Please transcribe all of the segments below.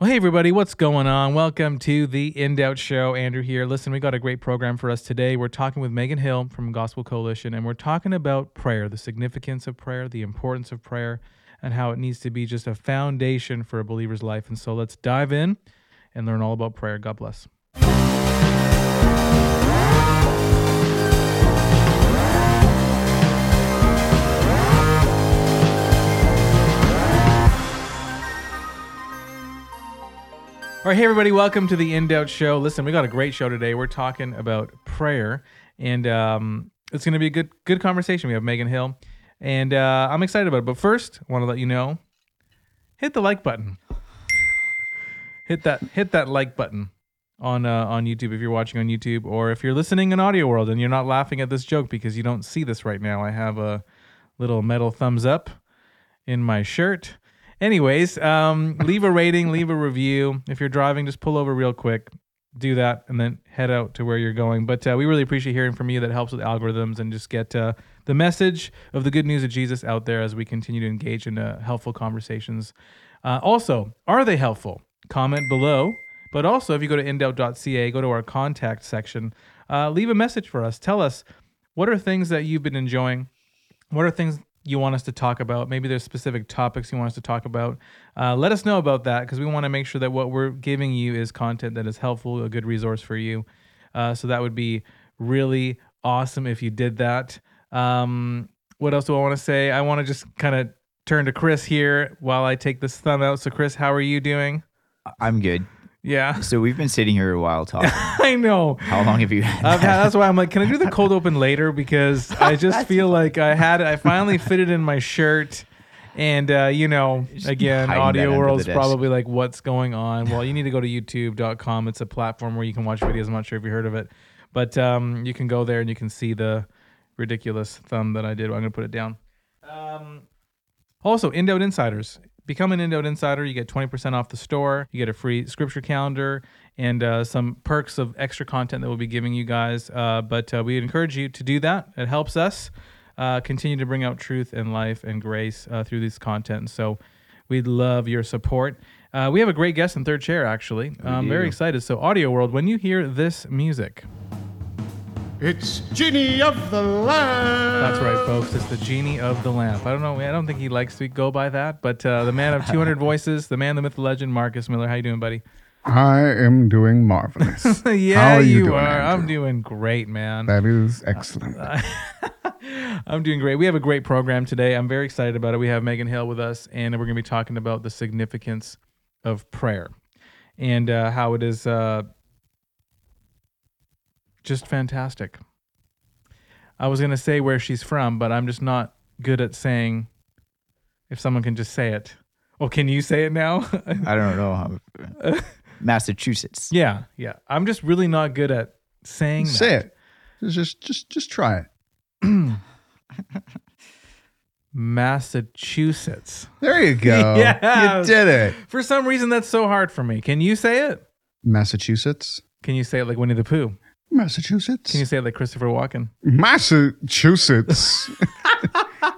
Well, hey, everybody, what's going on? Welcome to the In Doubt Show. Andrew here. Listen, we got a great program for us today. We're talking with Megan Hill from Gospel Coalition, and we're talking about prayer, the significance of prayer, the importance of prayer, and how it needs to be just a foundation for a believer's life. And so let's dive in and learn all about prayer. God bless. All right, hey everybody, welcome to the In Doubt Show. Listen, we got a great show today. We're talking about prayer, and um, it's going to be a good good conversation. We have Megan Hill, and uh, I'm excited about it. But first, I want to let you know, hit the like button. hit that hit that like button on uh, on YouTube if you're watching on YouTube, or if you're listening in Audio World and you're not laughing at this joke because you don't see this right now. I have a little metal thumbs up in my shirt. Anyways, um, leave a rating, leave a review. If you're driving, just pull over real quick, do that, and then head out to where you're going. But uh, we really appreciate hearing from you. That helps with algorithms and just get uh, the message of the good news of Jesus out there as we continue to engage in uh, helpful conversations. Uh, also, are they helpful? Comment below. But also, if you go to indoubt.ca, go to our contact section, uh, leave a message for us. Tell us what are things that you've been enjoying. What are things you want us to talk about. Maybe there's specific topics you want us to talk about. Uh, let us know about that because we want to make sure that what we're giving you is content that is helpful, a good resource for you. Uh, so that would be really awesome if you did that. Um, what else do I want to say? I want to just kind of turn to Chris here while I take this thumb out. So, Chris, how are you doing? I'm good. Yeah, So we've been sitting here a while talking. I know. How long have you had? I've had, that's why I'm like, can I do the cold open later? Because I just feel like I had it. I finally fit it in my shirt. And, uh, you know, Just again, Audio World's probably like, what's going on? Well, you need to go to youtube.com. It's a platform where you can watch videos. I'm not sure if you heard of it. But um, you can go there and you can see the ridiculous thumb that I did. I'm going to put it down. Um, also, Indoubt Insiders. Become an Indoubt Insider. You get 20% off the store. You get a free scripture calendar and uh, some perks of extra content that we'll be giving you guys. Uh, but uh, we encourage you to do that. It helps us uh, continue to bring out truth and life and grace uh, through these content. So we'd love your support. Uh, we have a great guest in third chair, actually. I'm very excited. So, Audio World, when you hear this music, It's Genie of the Lamp. That's right, folks. It's the genie of the lamp. I don't know. I don't think he likes to go by that, but uh, the man of 200 voices, the man, the myth, the legend, Marcus Miller. How you doing, buddy? I am doing marvelous. yeah, How are you you, doing, are. I'm doing great, man. that is excellent. I'm doing great. We have a great program today. I'm very excited about it. We have Megan Hill with us, and we're going to be talking about the significance of prayer and uh, how it is uh, just fantastic. I was going to say where she's from, but I'm just not good at saying if someone can just say it. Well, can you say it now? I don't know how. Massachusetts. yeah, yeah. I'm just really not good at saying Say that. it. Just, just, just try it. Massachusetts. There you go. yeah. You did it. For some reason, that's so hard for me. Can you say it? Massachusetts. Can you say it like Winnie the Pooh? Massachusetts. Can you say it like Christopher Walken? Massachusetts.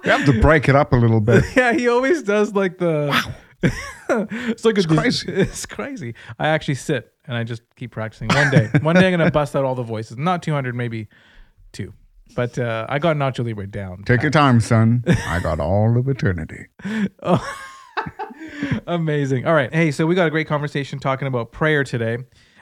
you have to break it up a little bit. Yeah, he always does like the. it's like It's a, crazy. It's crazy. I actually sit and I just keep practicing. One day, one day, I'm gonna bust out all the voices. Not 200, maybe two, but uh, I got Nacho Libre down. Take your time, son. I got all of eternity. Oh. Amazing. All right. Hey, so we got a great conversation talking about prayer today.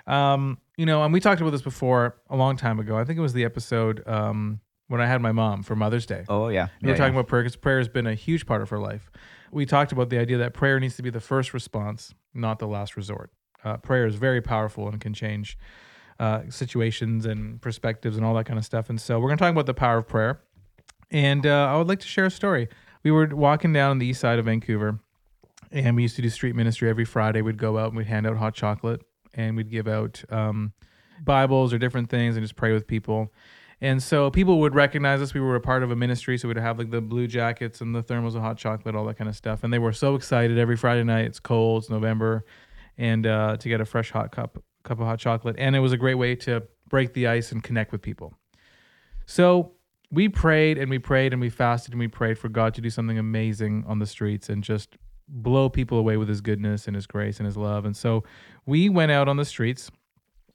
Um, you know, and we talked about this before a long time ago. I think it was the episode um, when I had my mom for Mother's Day. Oh yeah. We were talking yeah. about prayer because prayer has been a huge part of her life. We talked about the idea that prayer needs to be the first response, not the last resort. Uh, prayer is very powerful and can change uh, situations and perspectives and all that kind of stuff. And so we're going to talk about the power of prayer. And uh, I would like to share a story. We were walking down the east side of Vancouver, and we used to do street ministry every Friday. We'd go out and we'd hand out hot chocolate, and we'd give out um, Bibles or different things, and just pray with people. And so people would recognize us. We were a part of a ministry, so we'd have like the blue jackets and the thermals of hot chocolate, all that kind of stuff. And they were so excited every Friday night. It's cold, it's November, and uh, to get a fresh hot cup cup of hot chocolate. And it was a great way to break the ice and connect with people. So we prayed and we prayed and we fasted and we prayed for God to do something amazing on the streets and just blow people away with his goodness and his grace and his love. And so we went out on the streets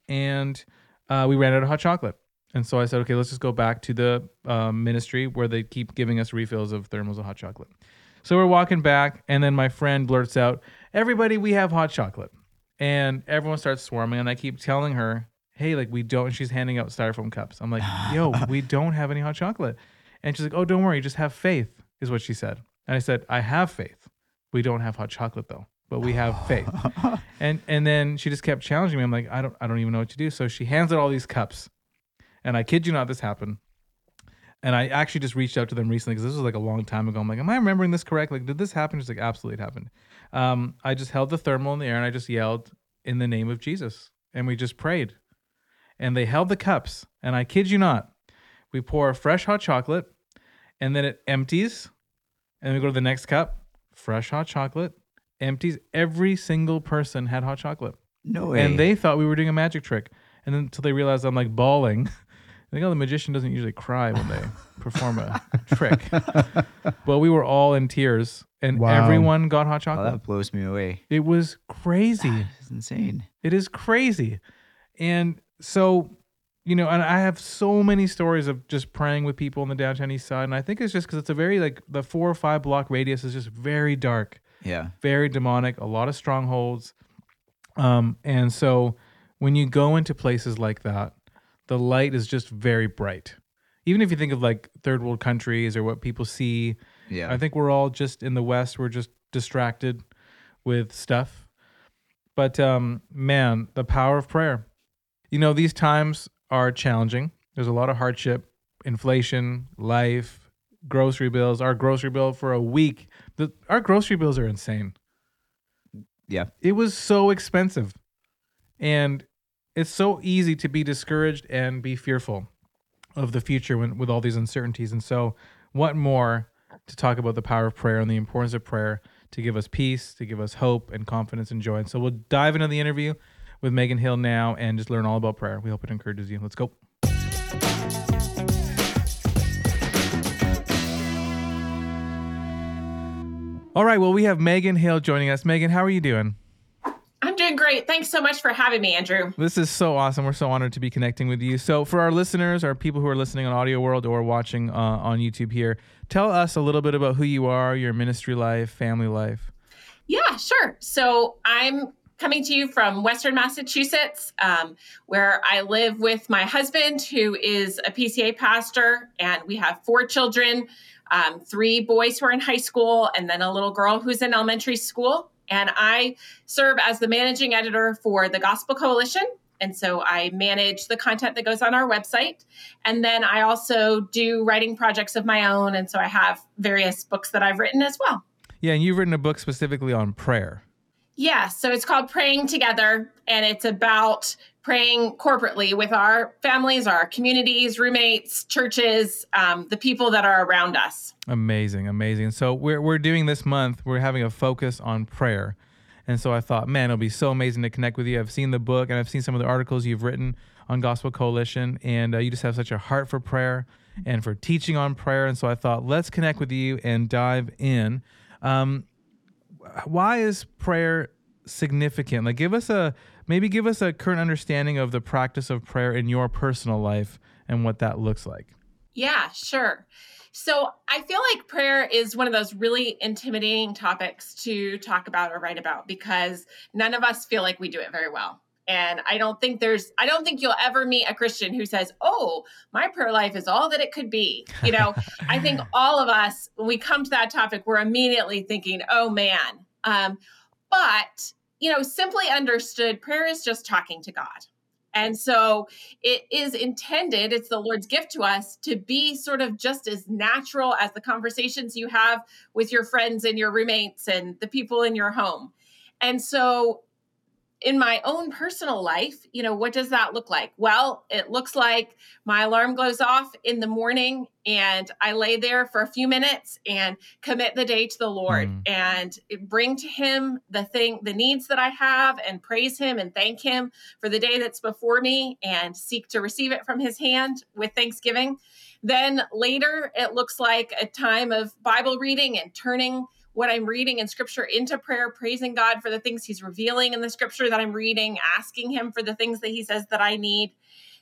and uh, we ran out of hot chocolate. And so I said, okay, let's just go back to the um, ministry where they keep giving us refills of thermos of hot chocolate. So we're walking back, and then my friend blurts out, Everybody, we have hot chocolate. And everyone starts swarming, and I keep telling her, Hey, like, we don't. And she's handing out styrofoam cups. I'm like, Yo, we don't have any hot chocolate. And she's like, Oh, don't worry, just have faith, is what she said. And I said, I have faith. We don't have hot chocolate, though but we have faith. and and then she just kept challenging me. I'm like, I don't I don't even know what to do. So she hands out all these cups. And I kid you not, this happened. And I actually just reached out to them recently because this was like a long time ago. I'm like, am I remembering this correct? Like, did this happen? She's like, absolutely, it happened. Um, I just held the thermal in the air and I just yelled in the name of Jesus, and we just prayed. And they held the cups, and I kid you not, we pour fresh hot chocolate, and then it empties, and we go to the next cup, fresh hot chocolate, empties. Every single person had hot chocolate, No way. and they thought we were doing a magic trick. And then until they realized I'm like bawling. I think oh, the magician doesn't usually cry when they perform a trick. But we were all in tears, and Wow. everyone got hot oh, chocolate. that blows me away. It was crazy. It's insane. It is crazy. And so, you know, and I have so many stories of just praying with people in the downtown east side. And I think it's just because it's a very, like, the four or five block radius is just very dark, Yeah. very demonic, a lot of strongholds. Um, and so when you go into places like that, the light is just very bright. Even if you think of like third world countries or what people see, Yeah. I think we're all just in the West, we're just distracted with stuff. But um, man, the power of prayer. You know, these times are challenging. There's a lot of hardship, inflation, life, grocery bills. Our grocery bill for a week, the, our grocery bills are insane. yeah. It was so expensive. And it's so easy to be discouraged and be fearful of the future when, with all these uncertainties. And so, what more to talk about the power of prayer and the importance of prayer to give us peace, to give us hope and confidence and joy. And so, we'll dive into the interview with Megan Hill now and just learn all about prayer. We hope it encourages you. Let's go. All right. Well, we have Megan Hill joining us. Megan, how are you doing? I'm doing great. Thanks so much for having me, Andrew. This is so awesome. We're so honored to be connecting with you. So, for our listeners, our people who are listening on Audio World or watching uh, on YouTube here, tell us a little bit about who you are, your ministry life, family life. Yeah, sure. So I'm coming to you from Western Massachusetts, um, where I live with my husband, who is a PCA pastor, and we have four children um, three boys who are in high school, and then a little girl who's in elementary school. And I serve as the managing editor for the Gospel Coalition. And so I manage the content that goes on our website. And then I also do writing projects of my own. And so I have various books that I've written as well. Yeah, and you've written a book specifically on prayer. Yeah, so it's called Praying Together, and it's about praying corporately with our families, our communities, roommates, churches, um, the people that are around us. Amazing, amazing. So we're we're doing this month. We're having a focus on prayer, and so I thought, man, it'll be so amazing to connect with you. I've seen the book and I've seen some of the articles you've written on Gospel Coalition, and uh, you just have such a heart for prayer and for teaching on prayer. And so I thought, let's connect with you and dive in. Um, why is prayer significant? Like, give us a maybe give us a current understanding of the practice of prayer in your personal life and what that looks like. Yeah, sure. So I feel like prayer is one of those really intimidating topics to talk about or write about because none of us feel like we do it very well. And I don't think there's, I don't think you'll ever meet a Christian who says, Oh, my prayer life is all that it could be. You know, I think all of us, when we come to that topic, we're immediately thinking, Oh man. Um, but, you know, simply understood, prayer is just talking to God. And so it is intended, it's the Lord's gift to us to be sort of just as natural as the conversations you have with your friends and your roommates and the people in your home. And so in my own personal life, you know, what does that look like? Well, it looks like my alarm goes off in the morning and I lay there for a few minutes and commit the day to the Lord Mm. and bring to him the thing, the needs that I have and praise him and thank him for the day that's before me and seek to receive it from his hand with thanksgiving. Then later, it looks like a time of Bible reading and turning what I'm reading in scripture into prayer, praising God for the things he's revealing in the scripture that I'm reading, asking him for the things that he says that I need.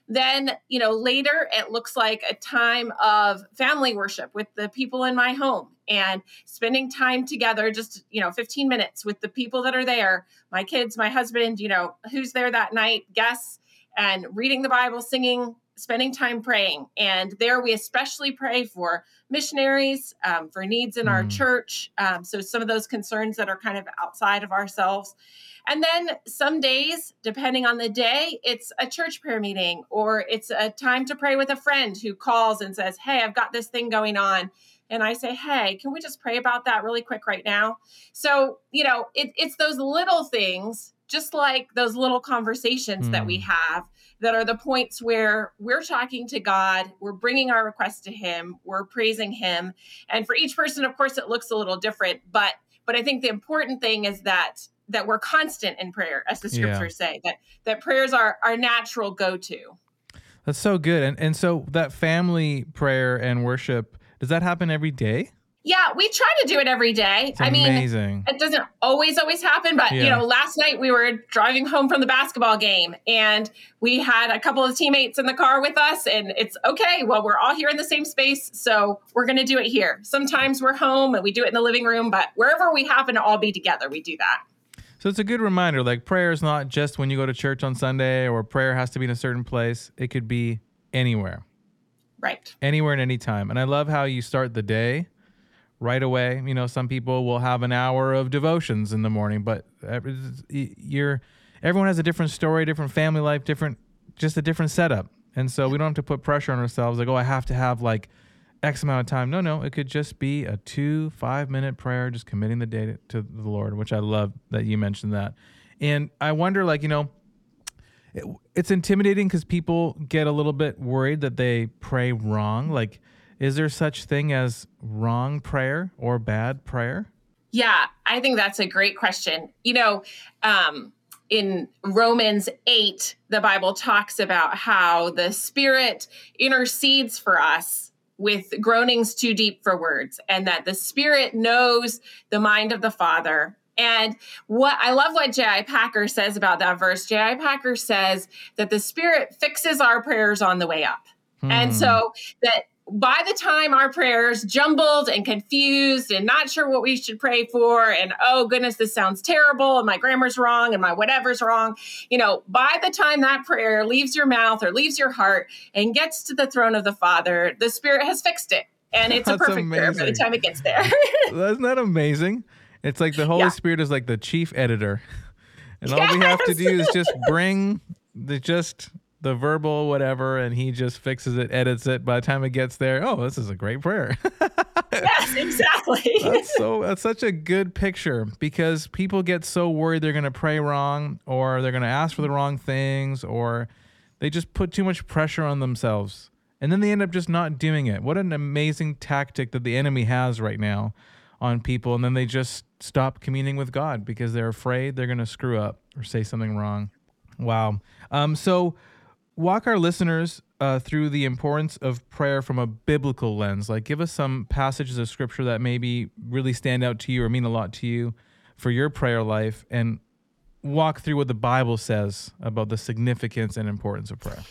Then, you know, later it looks like a time of family worship with the people in my home and spending time together, just, you know, 15 minutes with the people that are there, my kids, my husband, you know, who's there that night, guests, and reading the Bible, singing, spending time praying. And there we especially pray for missionaries, um, for needs in mm. our church. Um, so some of those concerns that are kind of outside of ourselves. And then some days, depending on the day, it's a church prayer meeting or it's a time to pray with a friend who calls and says, Hey, I've got this thing going on. And I say, Hey, can we just pray about that really quick right now? So, you know, it, it's those little things, just like those little conversations mm. that we hmm. have that are the points where we're talking to God, we're bringing our request to Him, we're praising Him. And for each person, of course, it looks a little different, but but I think the important thing is that that we're constant in prayer, as the scriptures yeah. say, that that prayers are our natural go-to. That's so good. And and so that family prayer and worship, does that happen every day? Yeah, we try to do it every day. It's I mean, amazing. it doesn't always always happen, but yeah. you know, last night we were driving home from the basketball game and we had a couple of teammates in the car with us and it's okay, well, we're all here in the same space, so we're going to do it here. Sometimes we're home and we do it in the living room, but wherever we happen to all be together, we do that. So it's a good reminder like prayer is not just when you go to church on Sunday or prayer has to be in a certain place. It could be anywhere. Right. Anywhere and anytime. And I love how you start the day right away. You know, some people will have an hour of devotions in the morning, but you're everyone has a different story, different family life, different just a different setup. And so we don't have to put pressure on ourselves like, oh, I have to have like X amount of time. No, no, it could just be a two, five minute prayer, just committing the day to the Lord, which I love that you mentioned that. And I wonder, like, you know, it, it's intimidating because people get a little bit worried that they pray wrong. Like, is there such thing as wrong prayer or bad prayer? Yeah, I think that's a great question. You know, um, in Romans 8, the Bible talks about how the Spirit intercedes for us with groanings too deep for words, and that the Spirit knows the mind of the Father. And what I love what J.I. Packer says about that verse. J.I. Packer says that the Spirit fixes our prayers on the way up. Hmm. And so that by the time our prayers jumbled and confused and not sure what we should pray for and oh goodness this sounds terrible and my grammar's wrong and my whatever's wrong you know by the time that prayer leaves your mouth or leaves your heart and gets to the throne of the father the spirit has fixed it and it's That's a perfect amazing. prayer by the time it gets there Isn't that amazing it's like the holy yeah. spirit is like the chief editor and all yes. we have to do is just bring the just the verbal whatever and he just fixes it edits it. By the time it gets there oh this is a great prayer. Yes exactly. That's so that's such a good picture because people get so worried they're going to pray wrong or they're going to ask for the wrong things or they just put too much pressure on themselves. And then they end up just not doing it. What an amazing tactic that the enemy has right now on people and then they just stop communing with god because they're afraid they're going to screw up or say something wrong. Wow. Um, so walk our listeners uh, through the importance of prayer from a biblical lens. Like, give us some passages of scripture that maybe really stand out to you or mean a lot to you for your prayer life, and walk through what the Bible says about the significance and importance of prayer.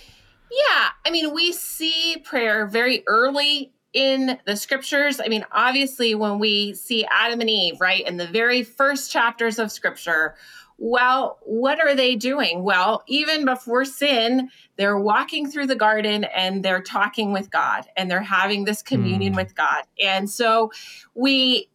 Yeah, I mean, we see prayer very early in the scriptures. I mean, obviously, when we see Adam and Eve, right, in the very first chapters of scripture, well, what are they doing? Well, even before sin, they're walking through the garden and they're talking with God and they're having this communion mm. with God. And so we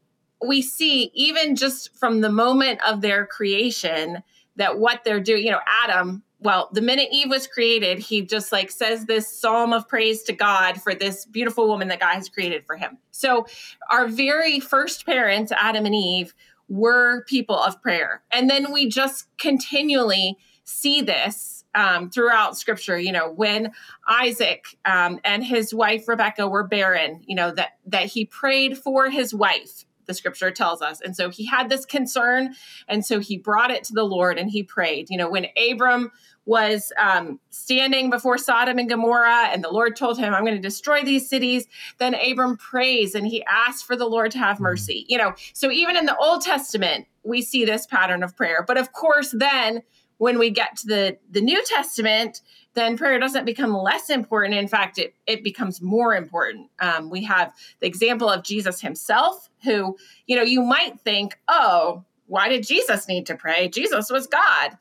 we see even just from the moment of their creation that what they're doing, you know, Adam well, the minute Eve was created, he just like says this psalm of praise to God for this beautiful woman that God has created for him. So, our very first parents, Adam and Eve, were people of prayer. And then we just continually see this um, throughout scripture you know when isaac um, and his wife rebecca were barren you know that that he prayed for his wife the scripture tells us. And so he had this concern. And so he brought it to the Lord and he prayed. You know, when Abram was um, standing before Sodom and Gomorrah, and the Lord told him, I'm going to destroy these cities. Then Abram prays and he asked for the Lord to have mercy. You know, so even in the Old Testament, we see this pattern of prayer. But of course, then when we get to the, the New Testament, then prayer doesn't become less important. In fact, it, it becomes more important. Um, we have the example of Jesus himself, who, you know, you might think, oh, why did Jesus need to pray? Jesus was God.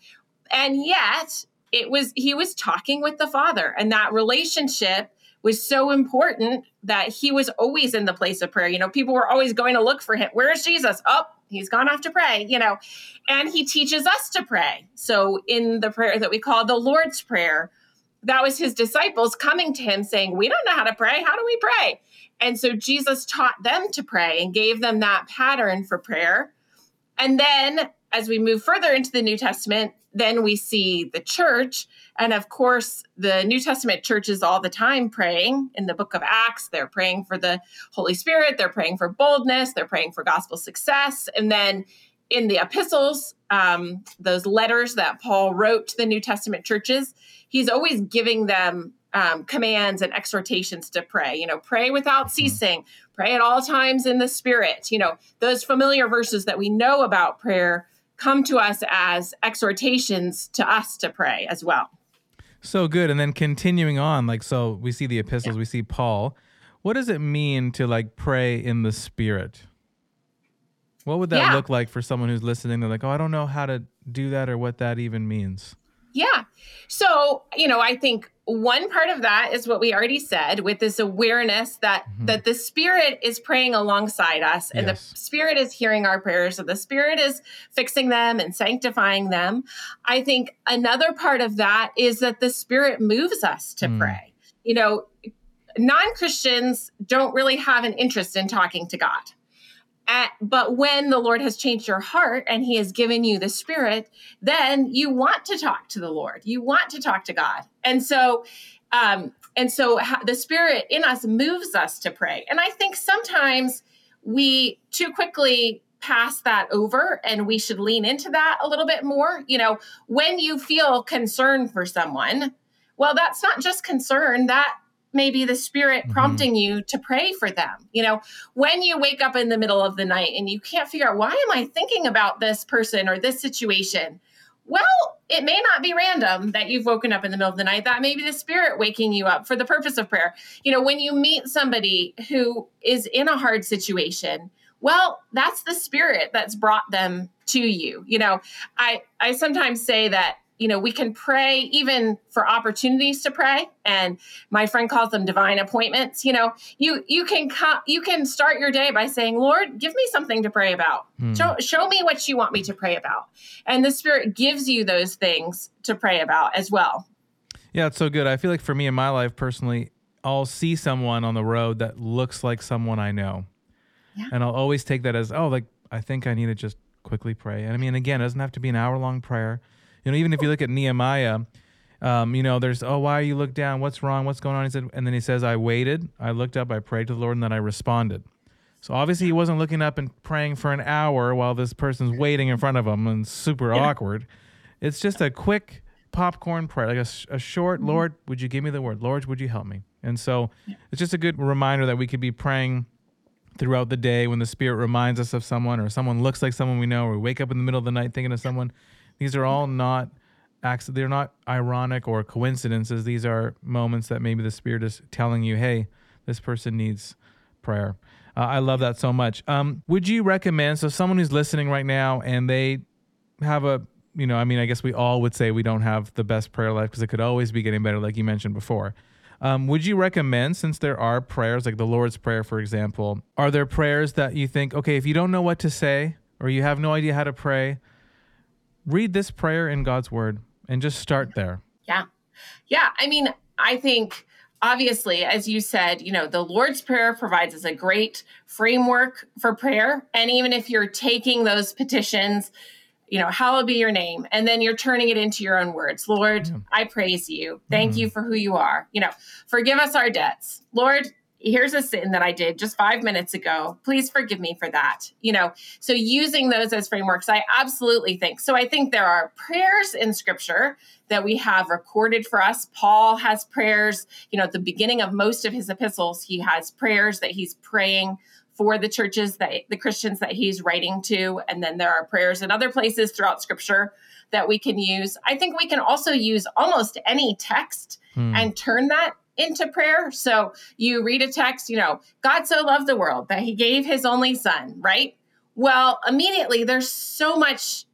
And yet, it was he was talking with the father and that relationship was so important that he was always in the place of prayer you know people were always going to look for him where is jesus oh he's gone off to pray you know and he teaches us to pray so in the prayer that we call the lord's prayer that was his disciples coming to him saying we don't know how to pray how do we pray and so jesus taught them to pray and gave them that pattern for prayer and then as we move further into the new testament then we see the church. And of course, the New Testament church is all the time praying. In the book of Acts, they're praying for the Holy Spirit, they're praying for boldness, they're praying for gospel success. And then in the epistles, um, those letters that Paul wrote to the New Testament churches, he's always giving them um, commands and exhortations to pray. You know, pray without mm-hmm. ceasing, pray at all times in the Spirit. You know, those familiar verses that we know about prayer come to us as exhortations to us to pray as well. So good. And then continuing on, like, so we see the epistles, yeah. we see Paul. What does it mean to like pray in the spirit? What would that yeah. look like for someone who's listening? They're like, oh, I don't know how to do that or what that even means. Yeah. So, you know, I think one part of that is what we already said with this awareness that mm-hmm. that the spirit is praying alongside us and yes. the spirit is hearing our prayers and the spirit is fixing them and sanctifying them i think another part of that is that the spirit moves us to mm. pray you know non-christians don't really have an interest in talking to god at, but when the Lord has changed your heart and He has given you the Spirit, then you want to talk to the Lord. You want to talk to God, and so, um, and so the Spirit in us moves us to pray. And I think sometimes we too quickly pass that over, and we should lean into that a little bit more. You know, when you feel concern for someone, well, that's not just concern. That maybe the spirit mm-hmm. prompting you to pray for them. You know, when you wake up in the middle of the night and you can't figure out why am I thinking about this person or this situation? Well, it may not be random that you've woken up in the middle of the night. That may be the spirit waking you up for the purpose of prayer. You know, when you meet somebody who is in a hard situation, well, that's the spirit that's brought them to you. You know, I I sometimes say that you know we can pray even for opportunities to pray. And my friend calls them divine appointments. You know you you can co- you can start your day by saying lord give me something to pray about. Hmm. show, show me what you want me to pray about. And the spirit gives you those things to pray about as well. Yeah it's so good. I feel like for me in my life personally i'll see someone on the road that looks like someone i know. Yeah. and i'll always take that as oh like i think i need to just quickly pray. And i mean again it doesn't have to be an hour long prayer you know, even if you look at Nehemiah, um, you know, there's, oh, why you look down? What's wrong? What's going on? He said, and then he says, I waited, I looked up, I prayed to the Lord, and then I responded. So obviously he wasn't looking up and praying for an hour while this person's waiting in front of him and super yeah. awkward. It's just a quick popcorn prayer, like a, a short, mm-hmm. Lord, would you give me the word? Lord, would you help me? And so yeah. it's just a good reminder that we could be praying throughout the day when the Spirit reminds us of someone or someone looks like someone we know or we wake up in the middle of the night thinking of someone. These are all not acts. They're not ironic or coincidences. These are moments that maybe the Spirit is telling you, "Hey, this person needs prayer." Uh, I love that so much. Um, would you recommend so someone who's listening right now and they have a you know, I mean, I guess we all would say we don't have the best prayer life because it could always be getting better, like you mentioned before. Um, would you recommend, since there are prayers like the Lord's Prayer, for example, are there prayers that you think, okay, if you don't know what to say or you have no idea how to pray, read this prayer in God's word and just start there. Yeah. Yeah. I mean, I think obviously, as you said, you know, the Lord's Prayer provides us a great framework for prayer. And even if you're taking those petitions, you know, hallowed be your name, and then you're turning it into your own words. Lord, yeah. I praise you. Thank mm-hmm. you for who you are. You know, forgive us our debts. Lord, here's a sin that I did just five minutes ago. Please forgive me for that. You know, so using those as frameworks, I absolutely think. So I think there are prayers in scripture that we have recorded for us. Paul has prayers, you know, at the beginning of most of his epistles, he has prayers that he's praying for the churches that the Christians that he's writing to. And then there are prayers in other places throughout scripture that we can use. I think we can also use almost any text Hmm. and turn that into prayer. So you read a text, you know, God so loved the world that he gave his only son, right? Well, immediately there's so much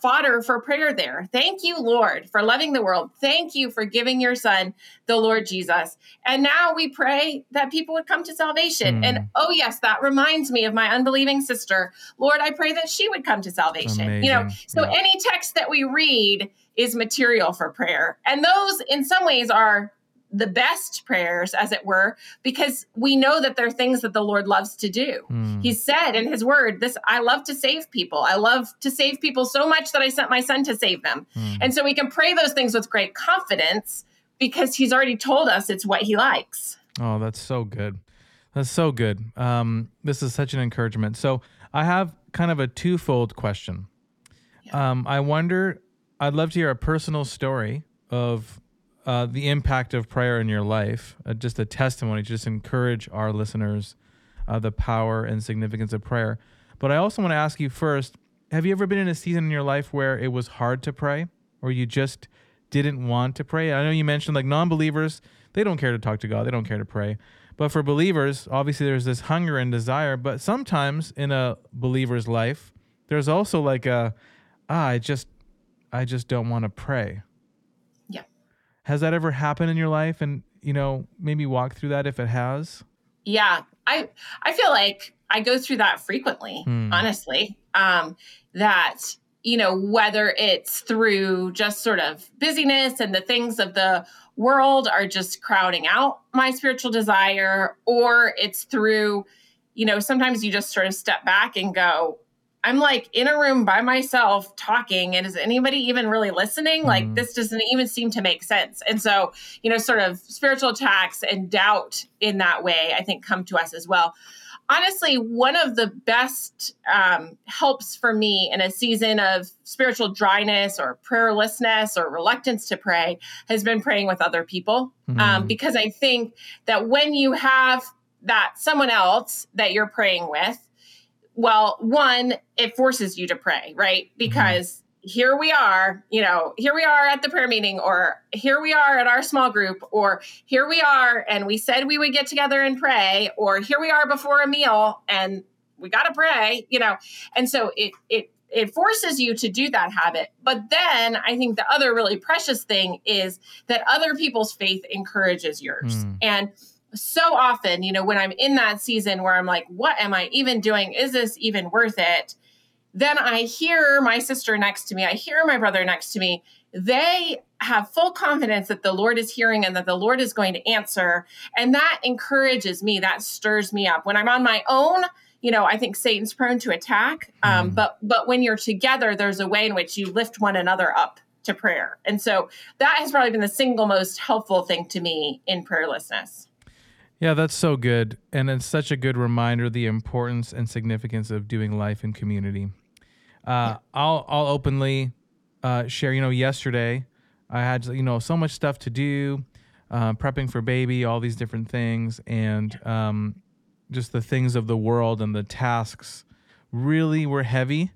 fodder for prayer there. Thank you, Lord, for loving the world. Thank you for giving your son, the Lord Jesus. And now we pray that people would come to salvation. Hmm. And oh, yes, that reminds me of my unbelieving sister. Lord, I pray that she would come to salvation. You know, so Yeah. any text that we read is material for prayer. And those, in some ways, are the best prayers, as it were, because we know that they're things that the Lord loves to do. Hmm. He said in his word, This I love to save people. I love to save people so much that I sent my son to save them. Hmm. And so we can pray those things with great confidence because he's already told us it's what he likes. Oh, that's so good. That's so good. Um, this is such an encouragement. So I have kind of a twofold question. Um, I wonder, I'd love to hear a personal story of uh, the impact of prayer in your life, uh, just a testimony, just encourage our listeners uh, the power and significance of prayer. But I also want to ask you first have you ever been in a season in your life where it was hard to pray or you just didn't want to pray? I know you mentioned like non believers, they don't care to talk to God, they don't care to pray. But for believers, obviously there's this hunger and desire. But sometimes in a believer's life, there's also like a, ah, I just, I just don't want to pray. Has that ever happened in your life? And, you know, maybe walk through that if it has? Yeah, I I feel like I go through that frequently, Hmm. honestly. Um, that you know whether it's through just sort of busyness and the things of the world are just crowding out my spiritual desire, or it's through you know sometimes you just sort of step back and go. I'm like in a room by myself talking, and is anybody even really listening? Like, Hmm. this doesn't even seem to make sense. And so, you know, sort of spiritual attacks and doubt in that way, I think, come to us as well. Honestly, one of the best um, helps for me in a season of spiritual dryness or prayerlessness or reluctance to pray has been praying with other people. Um, Mhm. because I think that when you have that someone else that you're praying with, well, one, it forces you to pray, right? Because here we are, you know, here we are at the prayer meeting, or here we are at our small group, or here we are, and we said we would get together and pray, or here we are before a meal and we got to pray, you know. And so it, it, it forces you to do that habit. But then I think the other really precious thing is that other people's faith encourages yours. Mm. And so often, you know, when I'm in that season where I'm like, what am I even doing? Is this even worth it? Then I hear my sister next to me, I hear my brother next to me. They have full confidence that the Lord is hearing and that the Lord is going to answer. And that encourages me, that stirs me up. When I'm on my own, you know, I think Satan's prone to attack. Um, Mm. but but when you're together, there's a way in which you lift one another up to prayer. And so that has probably been the single most helpful thing to me in prayerlessness. Yeah, that's so good. And it's such a good reminder the importance and significance of doing life in community. Uh, I'll I'll openly uh, share. You know, yesterday I had you know so much stuff to do, uh, prepping for baby, all these different things, and um, just the things of the world and the tasks really were heavy.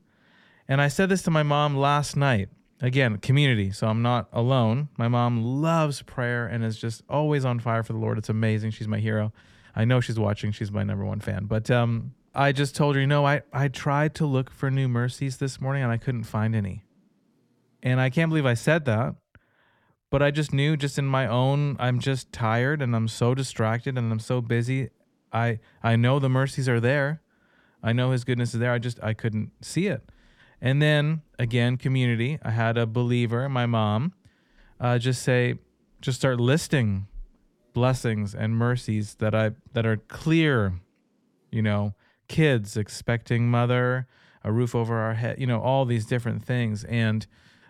And I said this to my mom last night. Again, community. So I'm not alone. My mom loves prayer and is just always on fire for the Lord. It's amazing. She's my hero. I know she's watching. She's my number one fan. But um, I just told her, you know, I, I tried to look for new mercies this morning and I couldn't find any. And I can't believe I said that. But I just knew, just in my own, I'm just tired and I'm so distracted and I'm so busy. I I know the mercies are there. I know His goodness is there. I just I couldn't see it. And then again, community. I had a believer, my mom, uh, just say, just start listing blessings and mercies that I that are clear. You know, kids, expecting mother, a roof over our head. You know, all these different things. And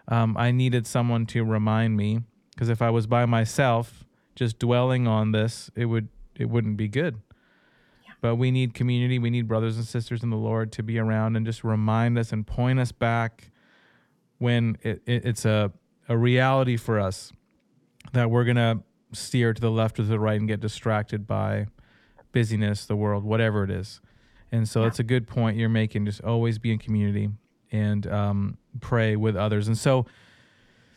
um, I needed someone to remind me because if I was by myself, just dwelling on this, it would it wouldn't be good. But we need community. We need brothers and sisters in the Lord to be around and just remind us and point us back when it, it, it's a, a reality for us that we're going to steer to the left or to the right and get distracted by busyness, the world, whatever it is. And so it's a good point you're making. Just always be in community and um, pray with others. And so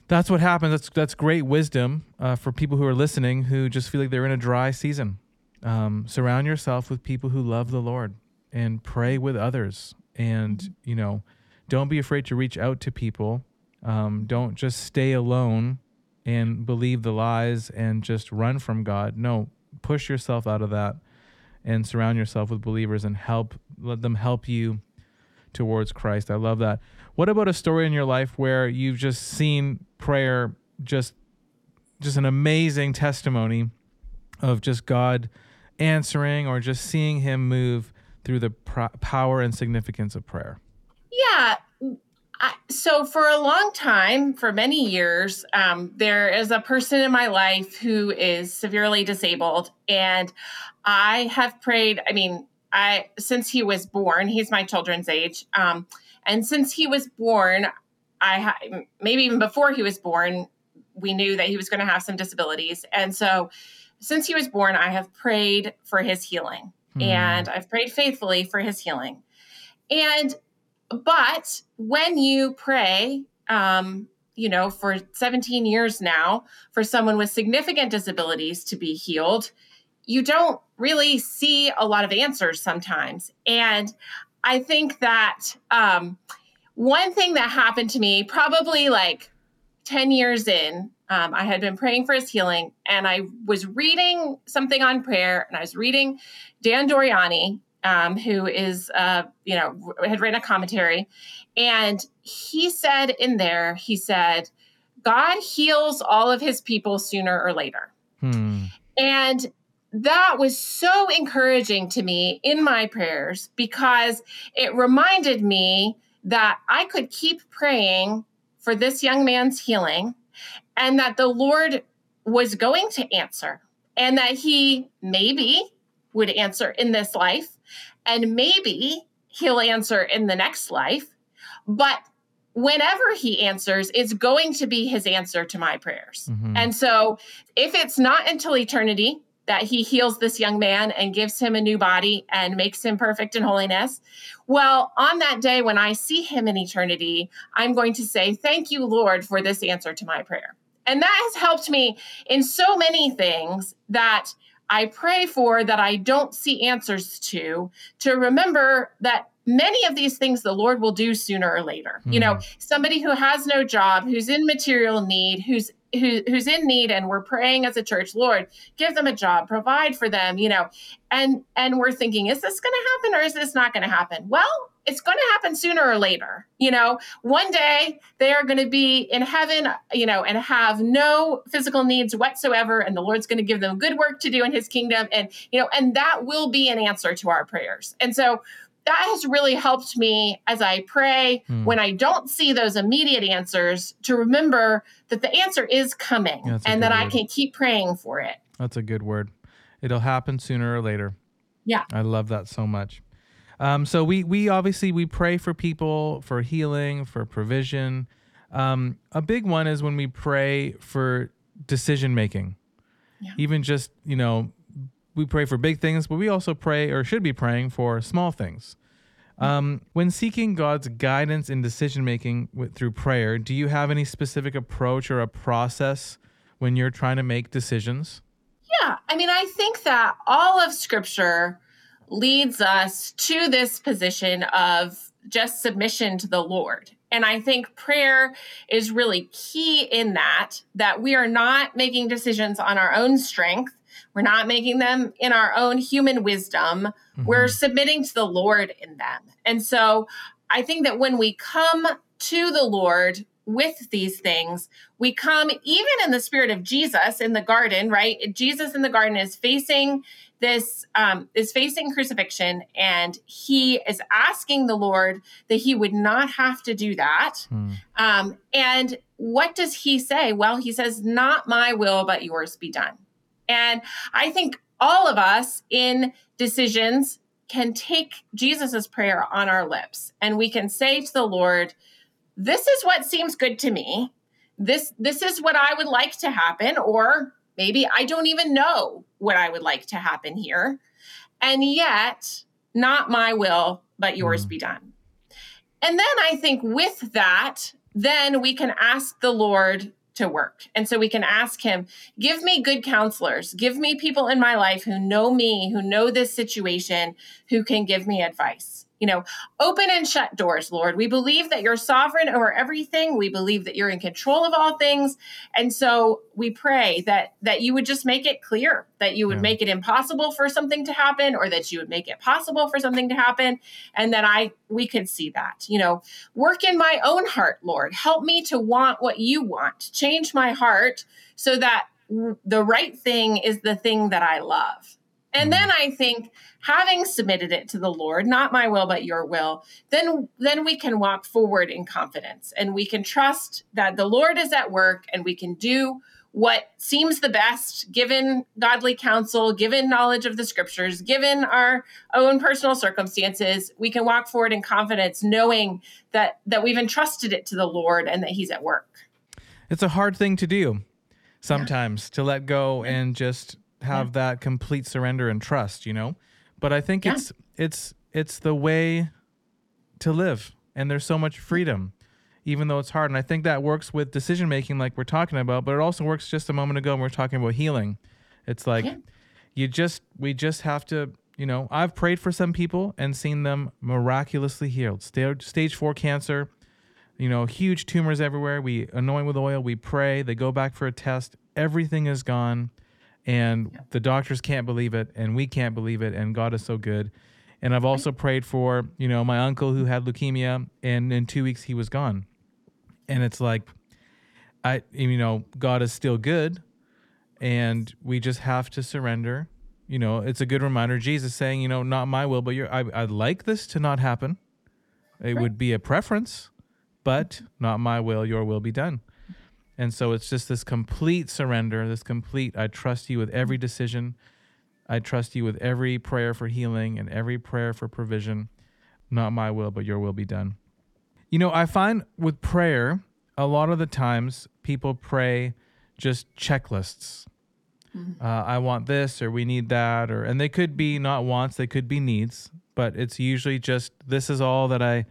that's what happens. That's that's great wisdom uh, for people who are listening who just feel like they're in a dry season. Um, surround yourself with people who love the Lord and pray with others. And you know, don't be afraid to reach out to people. Um, don't just stay alone and believe the lies and just run from God. No, push yourself out of that and surround yourself with believers and help let them help you towards Christ. I love that. What about a story in your life where you've just seen prayer just just an amazing testimony of just God answering or just seeing him move through the power and significance of prayer? Yeah. I, so for a long time, for many years, um, there is a person in my life who is severely disabled, and I have prayed. I mean, I since he was born, he's my children's age, um, and since he was born, I ha- maybe even before he was born, we knew that he was going to have some disabilities, and so since he was born, I have prayed for his healing, Hmm. and I've prayed faithfully for his healing, and but when you pray um, you know for 17 years now for someone with significant disabilities to be healed you don't really see a lot of answers sometimes and i think that um, one thing that happened to me probably like 10 years in um, i had been praying for his healing and i was reading something on prayer and i was reading dan doriani um, who is, uh, you know, had written a commentary, and he said in there, he said, God heals all of his people sooner or later. Hmm. And that was so encouraging to me in my prayers because it reminded me that I could keep praying for this young man's healing and that the Lord was going to answer and that he maybe would answer in this life and maybe he'll answer in the next life. But whenever he answers, it's going to be his answer to my prayers. Mhm. And so if it's not until eternity that he heals this young man and gives him a new body and makes him perfect in holiness, well, on that day when I see him in eternity, I'm going to say, Thank you, Lord, for this answer to my prayer. And that has helped me in so many things that I pray for that I don't see answers to, to remember that many of these things the Lord will do sooner or later. You know, hmm. somebody who has no job, who's in material need, who's who, who's in need and we're praying as a church lord give them a job provide for them you know and and we're thinking is this going to happen or is this not going to happen? Well it's going to happen sooner or later you know? One day they are going to be in heaven you know and have no physical needs whatsoever and the lord's going to give them good work to do in his kingdom and you know and that will be an answer to our prayers. And so that has really helped me as I pray Hmm. when I don't see those immediate answers to remember that the answer is coming a and that I can keep praying for it. That's a good word. It'll happen sooner or later. Yeah. I love that so much. Um, so we we obviously we pray for people for healing, for provision. Um, a big one is when we pray for decision making. Yeah. Even just you know, we pray for big things, but we also pray or should be praying for small things. Um, when seeking God's guidance in decision making through prayer, do you have any specific approach or a process when you're trying to make decisions? Yeah, I mean, I think that all of scripture leads us to this position of just submission to the Lord. And I think prayer is really key in that, that we are not making decisions on our own strength. We're not making them in our own human wisdom. We're submitting to the Lord in them. And so I think that when we come to the Lord with these things, we come even in the spirit of Jesus in the garden, right? Jesus in the garden is facing this, um, is facing crucifixion, and he is asking the Lord that he would not have to do that. Hmm. Um, and what does he say? Well, he says, Not my will, but yours be done. And I think all of us in decisions can take Jesus's prayer on our lips and we can say to the Lord, this is what seems good to me. This this is what I would like to happen or maybe I don't even know what I would like to happen here. And yet, not my will, but yours mm. be done. And then I think with that, then we can ask the Lord to work. And so we can ask him, give me good counselors, give me people in my life who know me, who know this situation, who can give me advice you know, open and shut doors, Lord. We believe that you're sovereign over everything. We believe that you're in control of all things. And so we pray that that you would just make it clear, that you would yeah. make it impossible for something to happen or that you would make it possible for something to happen and that I we could see that. You know, work in my own heart, Lord. Help me to want what you want. Change my heart so that the right thing is the thing that I love. And hmm. then I think having submitted it to the Lord, not my will but your will, then then we can walk forward in confidence and we can trust that the Lord is at work and we can do what seems the best given godly counsel, given knowledge of the scriptures, given our own personal circumstances, we can walk forward in confidence knowing that that we've entrusted it to the Lord and that he's at work. It's a hard thing to do sometimes yeah. to let go and just have yeah. that complete surrender and trust, you know? But I think yeah. it's it's it's the way to live and there's so much freedom even though it's hard and I think that works with decision making like we're talking about, but it also works just a moment ago when we are talking about healing. It's like yeah. you just we just have to you know, I've prayed for some people and seen them miraculously healed. Stage, stage four cancer, you know, huge tumors everywhere. We anoint with oil, we pray, they go back for a test, everything is gone and yeah. the doctors can't believe it and we can't believe it and god is so good. And i've also prayed for you know my uncle who had leukemia and in two weeks he was gone. And it's like i you know god is still good and we just have to surrender. You know it's a good reminder. Jesus saying you know not my will but your I, i'd like this to not happen. It right. would be a preference but mm-hmm. not my will your will be done and so it's just this complete surrender, this complete, I trust you with every decision. I trust you with every prayer for healing and every prayer for provision. Not my will, but your will be done. You know, I find with prayer, a lot of the times people pray just checklists. Mm-hmm. Uh, I want this, or we need that, or and they could be not wants, they could be needs, but it's usually just this is all that I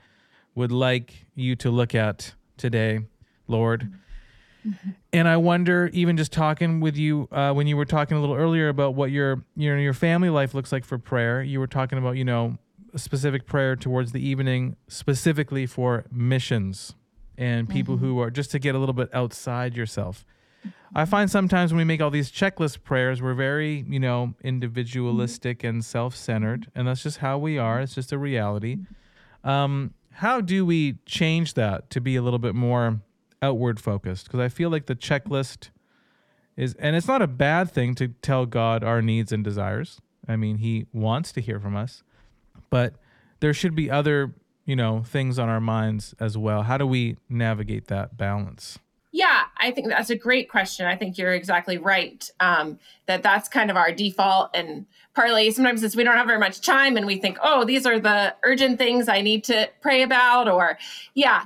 would like you to look at today, Lord. Mm-hmm. Mm-hmm. And I wonder, even just talking with you uh, when you were talking a little earlier about what your your your family life looks like for prayer. You were talking about you know a specific prayer towards the evening, specifically for missions and people mm-hmm. who are just to get a little bit outside yourself. I find sometimes when we make all these checklist prayers, we're very, you know, individualistic and self-centered, and that's just how we are. It's just a reality. Um, how do we change that to be a little bit more outward focused because I feel like the checklist is, and it's not a bad thing to tell God our needs and desires. I mean, He wants to hear from us, but there should be other, you know, things on our minds as well. How do we navigate that balance? Yeah, I think that's a great question. I think you're exactly right. Um, that that's kind of our default, and partly sometimes it's we don't have very much time, and we think, oh, these are the urgent things I need to pray about, or yeah,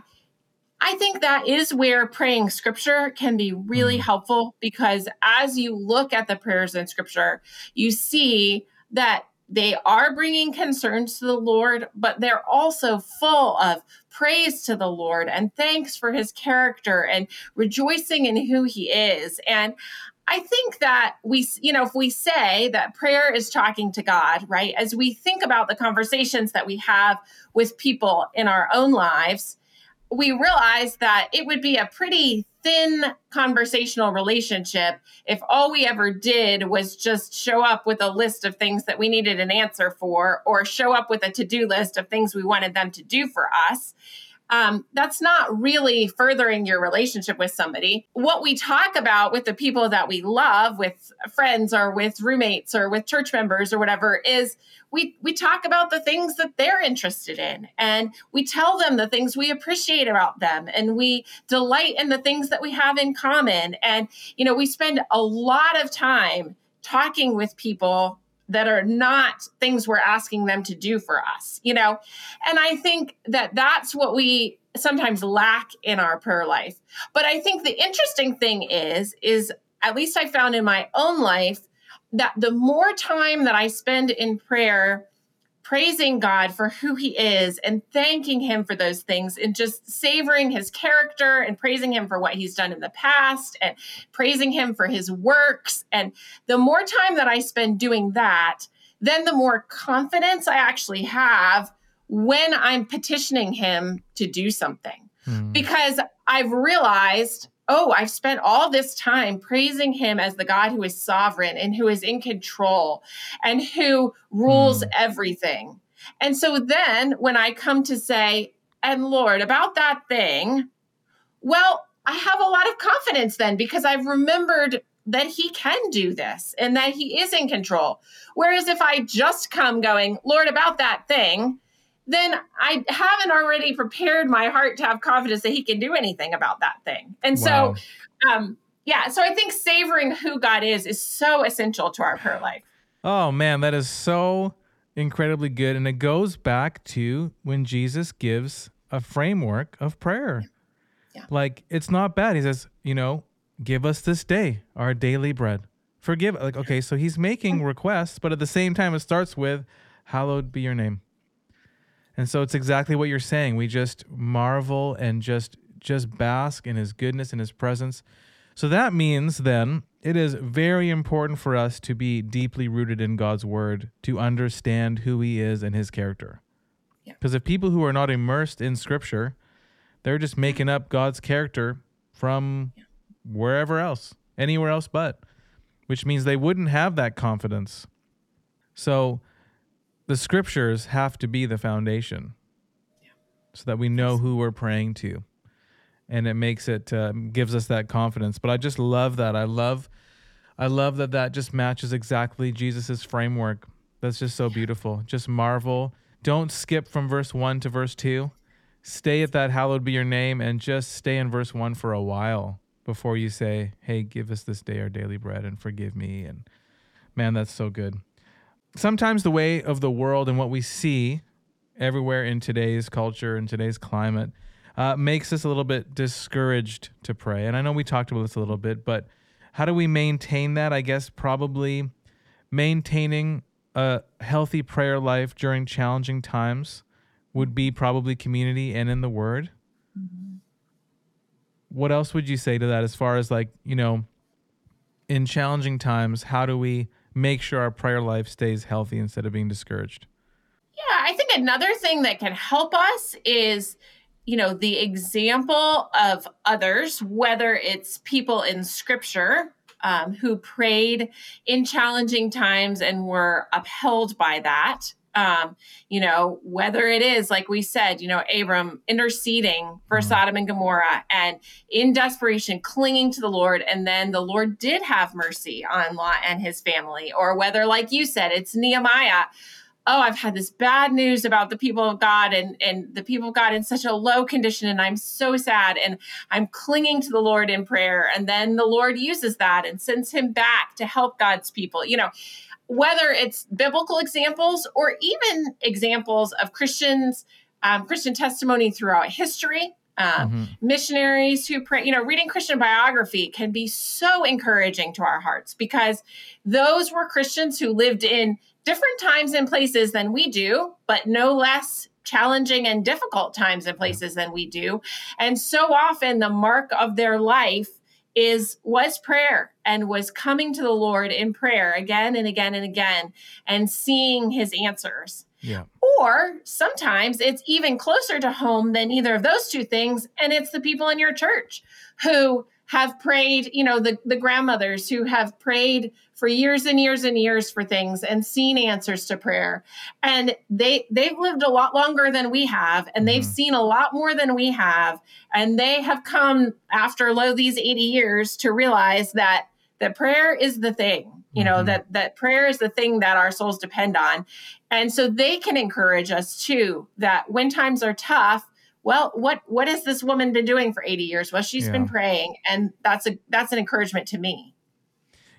I think that is where praying scripture can be really mm. helpful because as you look at the prayers in scripture, you see that they are bringing concerns to the Lord, but they're also full of praise to the Lord and thanks for his character and rejoicing in who he is. And I think that we, you know, if we say that prayer is talking to God, right, as we think about the conversations that we have with people in our own lives, we realized that it would be a pretty thin conversational relationship if all we ever did was just show up with a list of things that we needed an answer for or show up with a to-do list of things we wanted them to do for us um, that's not really furthering your relationship with somebody. What we talk about with the people that we love, with friends or with roommates or with church members or whatever, is we we talk about the things that they're interested in, and we tell them the things we appreciate about them, and we delight in the things that we have in common. And you know, we spend a lot of time talking with people that are not things we're asking them to do for us, you know? And I think that that's what we sometimes lack in our prayer life. But I think the interesting thing is, is at least I found in my own life that the more time that I spend in prayer, praising God for who he is and thanking him for those things and just savoring his character and praising him for what he's done in the past and praising him for his works. And the more time that I spend doing that, then the more confidence I actually have when I'm petitioning him to do something. Hmm. Because I've realized oh, I've spent all this time praising him as the God who is sovereign and who is in control and who rules mm. everything. And so then when I come to say, and Lord, about that thing, well, I have a lot of confidence then because I've remembered that he can do this and that he is in control. Whereas if I just come going, Lord, about that thing, then I haven't already prepared my heart to have confidence that he can do anything about that thing. And wow. so, um, yeah, so I think savoring who God is is so essential to our prayer life. Oh man, that is so incredibly good. And it goes back to when Jesus gives a framework of prayer. Yeah. Like it's not bad. He says, you know, give us this day our daily bread. Forgive like okay, so he's making requests, but at the same time it starts with hallowed be your name. And so it's exactly what you're saying. We just marvel and just just bask in his goodness and his presence. So that means then it is very important for us to be deeply rooted in God's word to understand who he is and his character. Because yeah. if people who are not immersed in scripture, they're just making up God's character from yeah. wherever else, anywhere else but, which means they wouldn't have that confidence. So the scriptures have to be the foundation yeah. so that we know who we're praying to. And it makes it uh, gives us that confidence. But i just love that. I love i love that that just matches exactly jesus's framework. That's just so beautiful. Just marvel. Don't skip from verse 1 to verse 2 stay at that hallowed be your name and just stay in verse 1 for a while before you say hey give us this day our daily bread and forgive me. And man that's so good sometimes the way of the world and what we see everywhere in today's culture and today's climate uh, makes us a little bit discouraged to pray. And I know we talked about this a little bit, but how do we maintain that? I guess probably maintaining a healthy prayer life during challenging times would be probably community and in the Word. Mm-hmm. What else would you say to that as far as like, you know, in challenging times, how do we make sure our prayer life stays healthy instead of being discouraged? Yeah, I think another thing that can help us is you know the example of others whether it's people in scripture um, who prayed in challenging times and were upheld by that um, you know, whether it is, like we said, you know, Abram interceding for mm-hmm. Sodom and Gomorrah and in desperation clinging to the Lord. And then the Lord did have mercy on Lot and his family. Or whether, like you said, it's Nehemiah. Oh, I've had this bad news about the people of God and, and the people of God in such a low condition. And I'm so sad. And I'm clinging to the Lord in prayer. And then the Lord uses that and sends him back to help God's people. You know, whether it's biblical examples or even examples of Christians, um, Christian testimony throughout history, um, mm-hmm. missionaries who pray, you know, reading Christian biography can be so encouraging to our hearts because those were Christians who lived in different times and places than we do, but no less challenging and difficult times and places than we do. And so often the mark of their life is was prayer and was coming to the Lord in prayer again and again and again and seeing his answers. Yeah. Or sometimes it's even closer to home than either of those two things and it's the people in your church who have prayed, you know, the, the grandmothers who have prayed for years and years and years for things and seen answers to prayer. And they they've lived a lot longer than we have and they've mm-hmm. seen a lot more than we have. And they have come after low these 80 years to realize that that prayer is the thing, you know, mm-hmm. that that prayer is the thing that our souls depend on. And so they can encourage us too that when times are tough, well what what has this woman been doing for 80 years well she's yeah. been praying and that's a that's an encouragement to me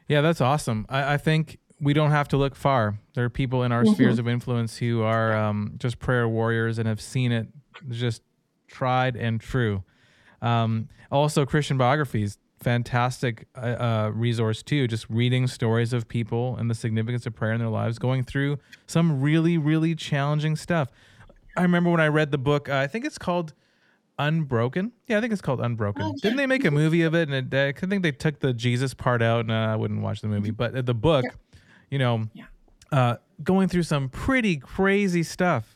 Yeah, that's awesome. I, I think we don't have to look far. There are people in our Mhm. spheres of influence who are um, just prayer warriors and have seen it just tried and true. Um, also, Christian biographies, fantastic uh, uh, resource too. Just reading stories of people and the significance of prayer in their lives, going through some really, really challenging stuff. I remember when I read the book. Uh, I think it's called Unbroken. Yeah, I think it's called Unbroken. Oh, Didn't they make a movie of it? And it, I think they took the Jesus part out. No, I wouldn't watch the movie. But uh, the book, you know, Yeah. uh, going through some pretty crazy stuff.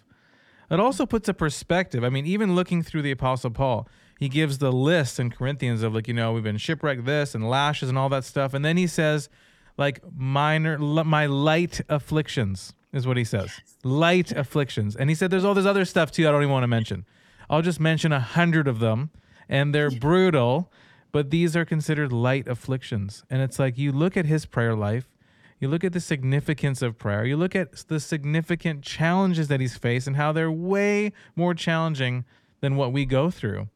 It also puts a perspective. I mean, even looking through the Apostle Paul, he gives the list in Corinthians of like, you know, we've been shipwrecked this and lashes and all that stuff. And then he says, like, minor, my light afflictions is what he says. Light afflictions. And he said, there's all this other stuff too I don't even want to mention. I'll just mention a hundred of them and they're brutal, but these are considered light afflictions. And it's like, you look at his prayer life you look at the significance of prayer. You look at the significant challenges that he's faced and how they're way more challenging than what we go through.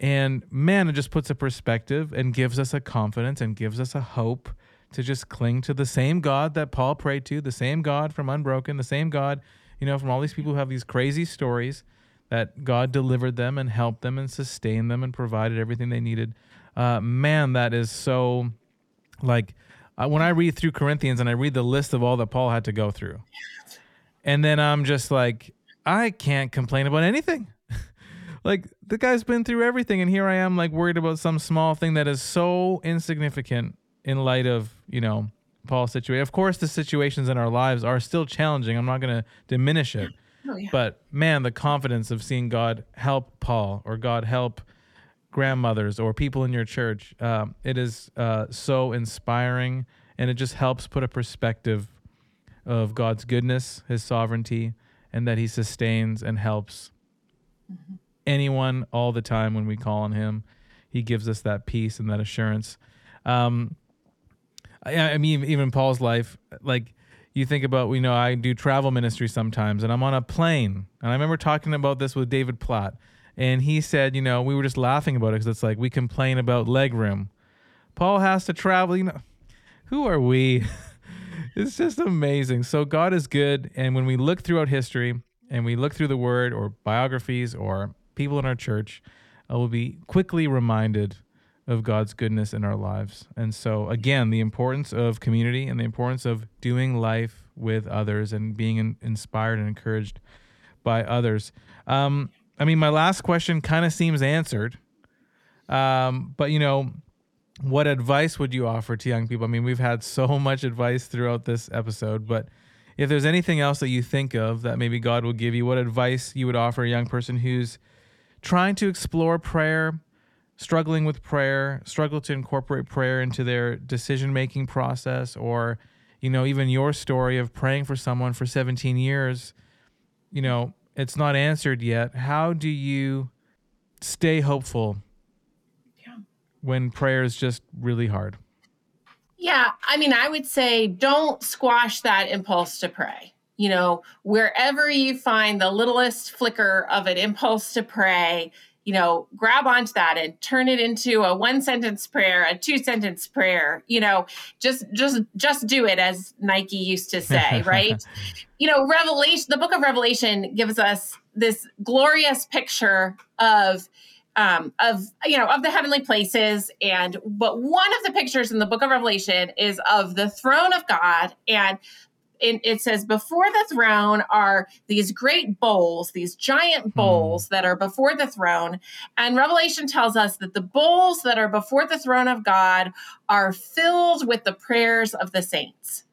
And man, it just puts a perspective and gives us a confidence and gives us a hope to just cling to the same God that Paul prayed to, the same God from Unbroken, the same God, you know, from all these people who have these crazy stories that God delivered them and helped them and sustained them and provided everything they needed. Uh, man, that is so like uh, when I read through Corinthians and I read the list of all that Paul had to go through, and then I'm just like, I can't complain about anything. like the guy's been through everything, and here I am, like worried about some small thing that is so insignificant in light of you know Paul's situation. Of course, the situations in our lives are still challenging. I'm not going to diminish it, Oh, yeah. but man, the confidence of seeing God help Paul or God help grandmothers or people in your church, um, it is uh, so inspiring and it just helps put a perspective of God's goodness, His sovereignty, and that He sustains and helps anyone all the time when we call on Him. He gives us that peace and that assurance. Um, I, I mean, even Paul's life, like you think about, you know, I do travel ministry sometimes, and I'm on a plane, and I remember talking about this with David Platt, and he said, you know, we were just laughing about it because it's like we complain about leg room. Paul has to travel, you know. Who are we? it's just amazing. So God is good, and when we look throughout history and we look through the Word or biographies or people in our church, uh, we'll be quickly reminded of God's goodness in our lives. And so, again, the importance of community and the importance of doing life with others and being in, inspired and encouraged by others. Um, I mean, my last question kind of seems answered. Um, but, you know, what advice would you offer to young people? I mean, we've had so much advice throughout this episode, but if there's anything else that you think of that maybe God will give you, what advice you would offer a young person who's trying to explore prayer, struggling with prayer, struggle to incorporate prayer into their decision making process, or, you know, even your story of praying for someone for 17 years, you know, it's not answered yet. How do you stay hopeful Yeah. when prayer is just really hard? Yeah, I mean, I would say don't squash that impulse to pray. You know, wherever you find the littlest flicker of an impulse to pray, you know, grab onto that and turn it into a one sentence prayer, a two sentence prayer. You know, just just just do it as Nike used to say, right? you know, Revelation, the book of Revelation gives us this glorious picture of um, of you know of the heavenly places and but one of the pictures in the book of revelation is of the throne of god and it, it says before the throne are these great bowls these giant hmm. bowls that are before the throne. And revelation tells us that the bowls that are before the throne of god are filled with the prayers of the saints.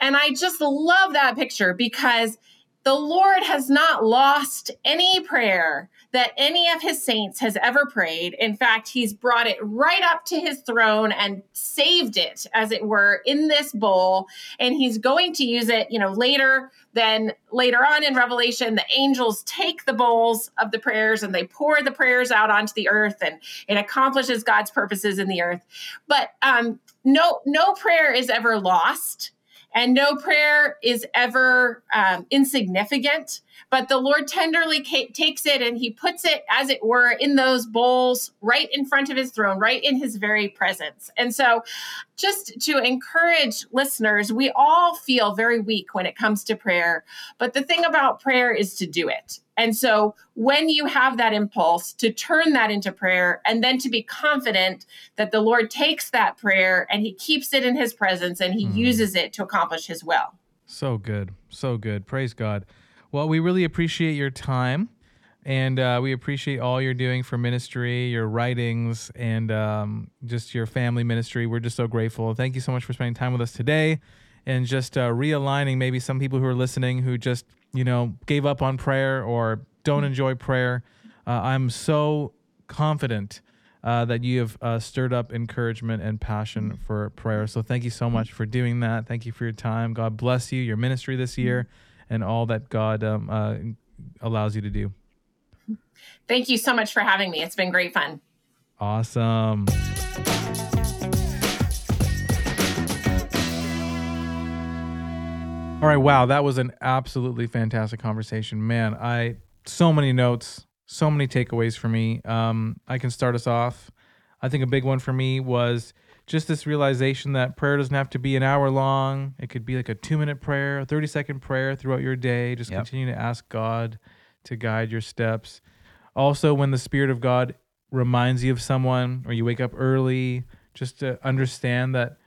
And i just love that picture because the Lord has not lost any prayer that any of his saints has ever prayed. In fact, he's brought it right up to his throne and saved it, as it were, in this bowl. And he's going to use it, you know, later. Then later on in Revelation, the angels take the bowls of the prayers and they pour the prayers out onto the earth, and it accomplishes God's purposes in the earth. But um, no, no prayer is ever lost And no prayer is ever um, insignificant, but the Lord tenderly ca- takes it and he puts it, as it were, in those bowls right in front of his throne, right in his very presence. And so, just to encourage listeners, we all feel very weak when it comes to prayer. But the thing about prayer is to do it. And so when you have that impulse to turn that into prayer and then to be confident that the Lord takes that prayer and he keeps it in his presence and he Mhm. uses it to accomplish his will. So good. So good. Praise God. Well, we really appreciate your time and uh, we appreciate all you're doing for ministry, your writings, and um, just your family ministry. We're just so grateful. Thank you so much for spending time with us today and just uh, realigning maybe some people who are listening who just, you know, gave up on prayer or don't enjoy prayer. Uh, I'm so confident uh, that you have uh, stirred up encouragement and passion for prayer. So thank you so much for doing that. Thank you for your time. God bless you, your ministry this year, and all that God um, uh, allows you to do. Thank you so much for having me. It's been great fun. Awesome. All right, wow, that was an absolutely fantastic conversation. Man, I so many notes, so many takeaways for me. Um, I can start us off. I think a big one for me was just this realization that prayer doesn't have to be an hour long. It could be like a two minute prayer, a 30 second prayer throughout your day. Just Yep. continue to ask God to guide your steps. Also, when the Spirit of God reminds you of someone or you wake up early, just to understand that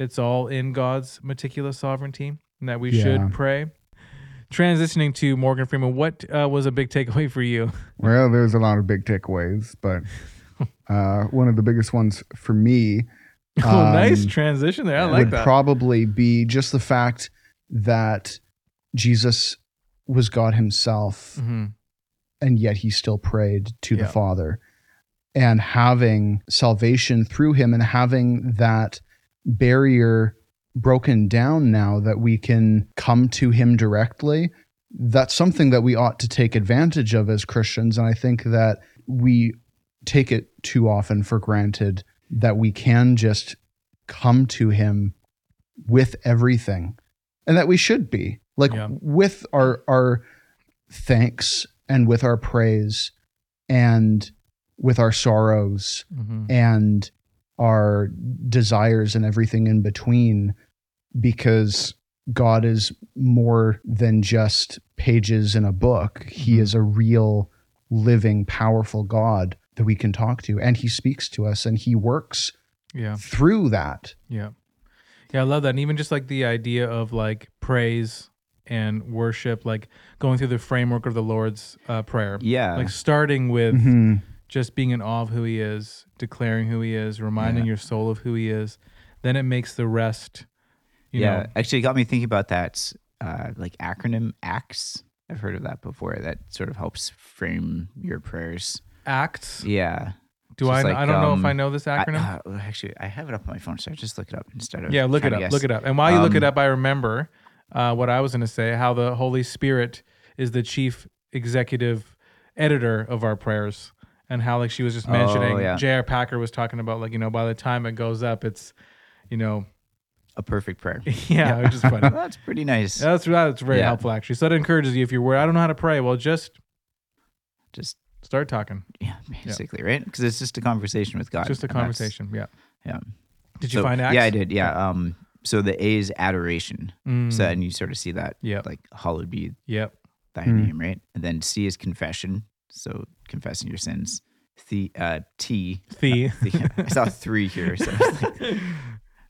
it's all in God's meticulous sovereignty and that we Yeah. should pray. Transitioning to Morgan Freeman, what uh, was a big takeaway for you? Well, there's a lot of big takeaways, but uh, one of the biggest ones for me oh, nice Um, transition there. I would like that. probably be just the fact that Jesus was God Himself, hmm and yet He still prayed to Yeah. the Father, and having salvation through Him, and having that barrier broken down now that we can come to Him directly. That's something that we ought to take advantage of as Christians, and I think that we take it too often for granted that we can just come to him with everything and that we should be like Yeah. with our our thanks and with our praise and with our sorrows hmm and our desires and everything in between because God is more than just pages in a book. He Mhm. is a real, living, powerful God that we can talk to, and He speaks to us and He works Yeah. through that. Yeah. Yeah, I love that. And even just like the idea of like praise and worship, like going through the framework of the Lord's uh, Prayer. Yeah. Like starting with Mm-hmm. just being in awe of who he is, declaring who he is, reminding Yeah. your soul of who he is. Then it makes the rest, you yeah. know. Actually, it got me thinking about that uh, like acronym ACTS. I've heard of that before. That sort of helps frame your prayers. Acts. Yeah. Do I? like, I don't know if um, I know this I- acronym. uh, actually, I have it up on my phone, so I just look it up instead of yeah, look it up. Look it up. And while you look it Um, up, I remember uh, what I was going to say. How the Holy Spirit is the chief executive editor of our prayers, and how like she was just Oh, mentioning. yeah. J.I. Packer was talking about like you know by the time it goes up, it's you know A perfect prayer. yeah, which is funny. That's pretty nice. That's that's very Yeah. helpful actually. So that encourages you if you're worried. I don't know how to pray. Well, just Just start talking. yeah, basically, right? Because it's just a conversation with God. Just a and that's- conversation. Yeah. Yeah. Did you So- find acts? Yeah, I did. Yeah. Um. So the A is adoration. Mm, So and you sort of see that. Yep. Like hallowed be yep. thy Hmm. name, right? And then C is confession. So confessing your sins. The uh, T. The. the- I saw three here. So I was like,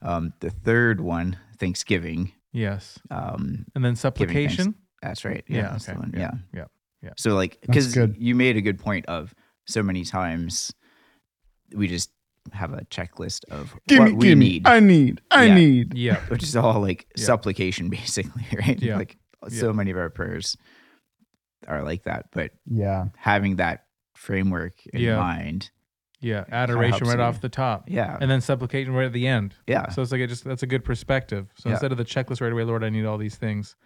um, the third one, Thanksgiving. yes. Um, And then supplication. that's right. Yeah, Yeah, that's the okay, one. yeah, Yeah. yeah, yeah. So like, because you made a good point of so many times we just have a checklist of Give what me, we give need, me. I need. I Yeah. need. Yeah. which is all like Yeah. supplication, basically, right? Yeah. Like so many of our prayers are like that, but Yeah. having that framework in Yeah. mind, Yeah. Adoration helps right off the top. yeah, And then supplication right at the end. yeah, So it's like it just that's a good perspective. So Yeah. instead of the checklist right away, Lord, I need all these things.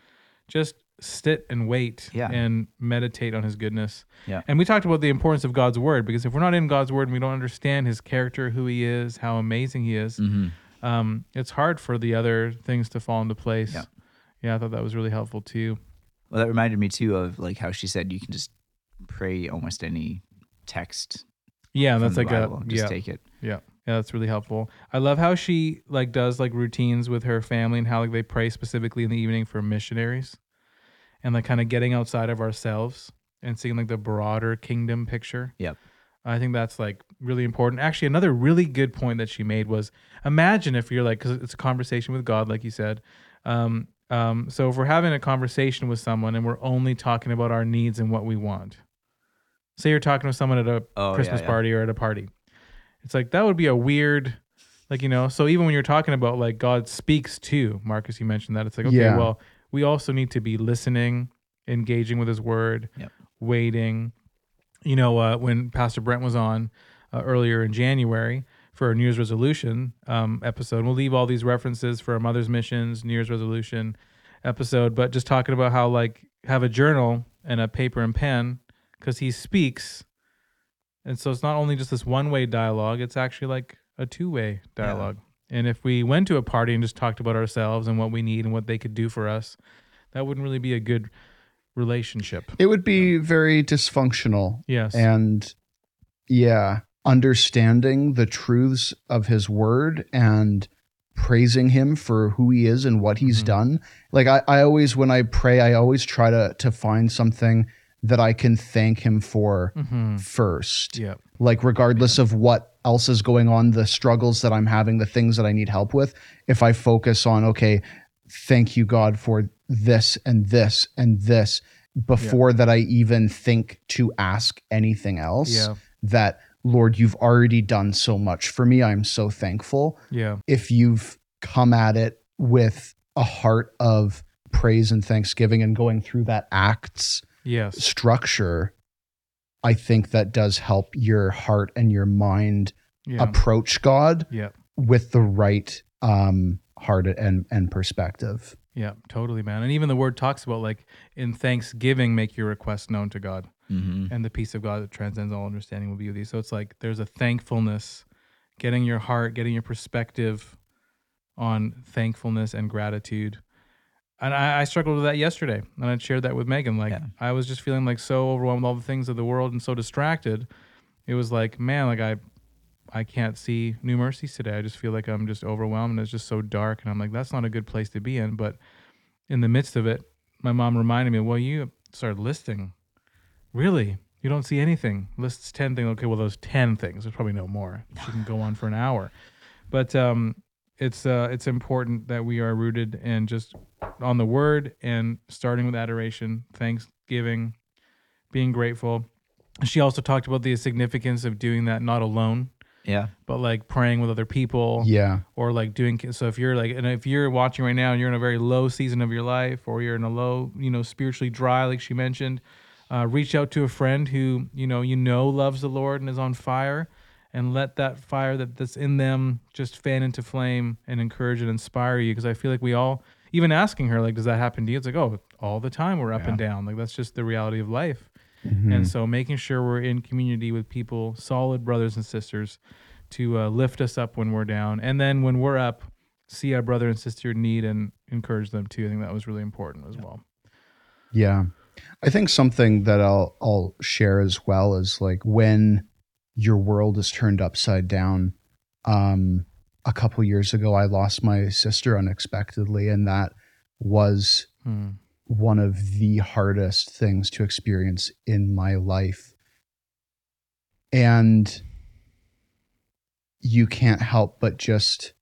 Just sit and wait Yeah. and meditate on his goodness. Yeah. And we talked about the importance of God's word because if we're not in God's word and we don't understand his character, who he is, how amazing he is, hmm um, it's hard for the other things to fall into place. Yeah. yeah, I thought that was really helpful too. Well, that reminded me too of like how she said you can just pray almost any text. Yeah, that's like Bible. a just yeah. take it. Yeah. Yeah, that's really helpful. I love how she like does like routines with her family and how like they pray specifically in the evening for missionaries and like kind of getting outside of ourselves and seeing like the broader kingdom picture. Yep. I think that's like really important. Actually, another really good point that she made was imagine if you're like cuz it's a conversation with God like you said. Um um so if we're having a conversation with someone and we're only talking about our needs and what we want. Say you're talking with someone at a Oh, Christmas yeah. party or at a party. It's like that would be a weird, like you know. So even when you're talking about like God speaks to Marcus, you mentioned that it's like okay, Yeah. well, we also need to be listening, engaging with His Word, Yep. waiting. You know, uh, when Pastor Brent was on uh, earlier in January for our New Year's resolution um, episode, we'll leave all these references for our Mother's Missions New Year's resolution episode, but just talking about how like have a journal and a paper and pen because He speaks and so it's not only just this one way dialogue, it's actually like a two way dialogue. And if we went to a party and just talked about ourselves and what we need and what they could do for us, that wouldn't really be a good relationship. It would be very dysfunctional. Yes. And yeah, understanding the truths of his word and praising him for who he is and what he's Mhm. done. Like I, I always when I pray, I always try to to find something that I can thank him for hmm first. Yeah. Like regardless of what else is going on, the struggles that I'm having, the things that I need help with, if I focus on, okay, thank you, God, for this and this and this before that I even think to ask anything else, Yeah. that Lord, you've already done so much for me. I'm so thankful. Yeah. If you've come at it with a heart of praise and thanksgiving and going through that acts Yes. structure, I think that does help your heart and your mind Yeah. approach God Yeah. with the right um, heart and and perspective. Yeah. Totally, man. And even the word talks about like in thanksgiving, make your request known to God. Mm-hmm. and the peace of God that transcends all understanding will be with you. So it's like there's a thankfulness, getting your heart, getting your perspective on thankfulness and gratitude. And I, I struggled with that yesterday, and I shared that with Megan. Like Yeah. I was just feeling like so overwhelmed with all the things of the world and so distracted. It was like, man, like I, I can't see new mercies today. I just feel like I'm just overwhelmed, and it's just so dark. And I'm like, that's not a good place to be in. But in the midst of it, my mom reminded me, well, you started listing Really? You don't see anything? Lists 10 things. Okay, well, those 10 things. There's probably no more. She can go on for an hour. But um, it's uh, it's important that we are rooted and just on the word and starting with adoration, thanksgiving, being grateful. She also talked about the significance of doing that not alone, Yeah. but like praying with other people Yeah, or like doing so if you're like and if you're watching right now and you're in a very low season of your life or you're in a low you know spiritually dry like she mentioned uh, reach out to a friend who you know you know loves the lord and is on fire and let that fire that, that's in them just fan into flame and encourage and inspire you. Because i feel like we all even asking her like does that happen to you? It's like oh all the time we're up and down. Like that's just the reality of life. Mm-hmm. and so making sure we're in community with people solid brothers and sisters to uh, lift us up when we're down. And then when we're up see our brother and sister in need and encourage them too. I think that was really important as well. Yeah. I think something that I'll I'll share as well is like when your world is turned upside down. Um, a couple years ago, I lost my sister unexpectedly, and that was Hmm. one of the hardest things to experience in my life. And you can't help but just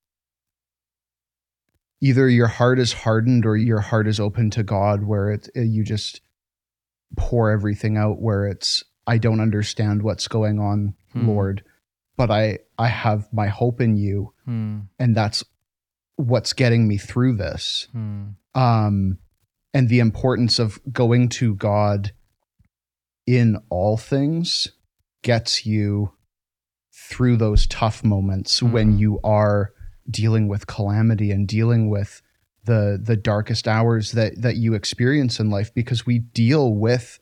either your heart is hardened or your heart is open to God, where it, you just pour everything out, where it's, I don't understand what's going on, Hmm. Lord, but I, I have my hope in you. Hmm. And that's what's getting me through this Hmm. um, and the importance of going to God in all things gets you through those tough moments when Mhm. you are dealing with calamity and dealing with the the darkest hours that that you experience in life because we deal with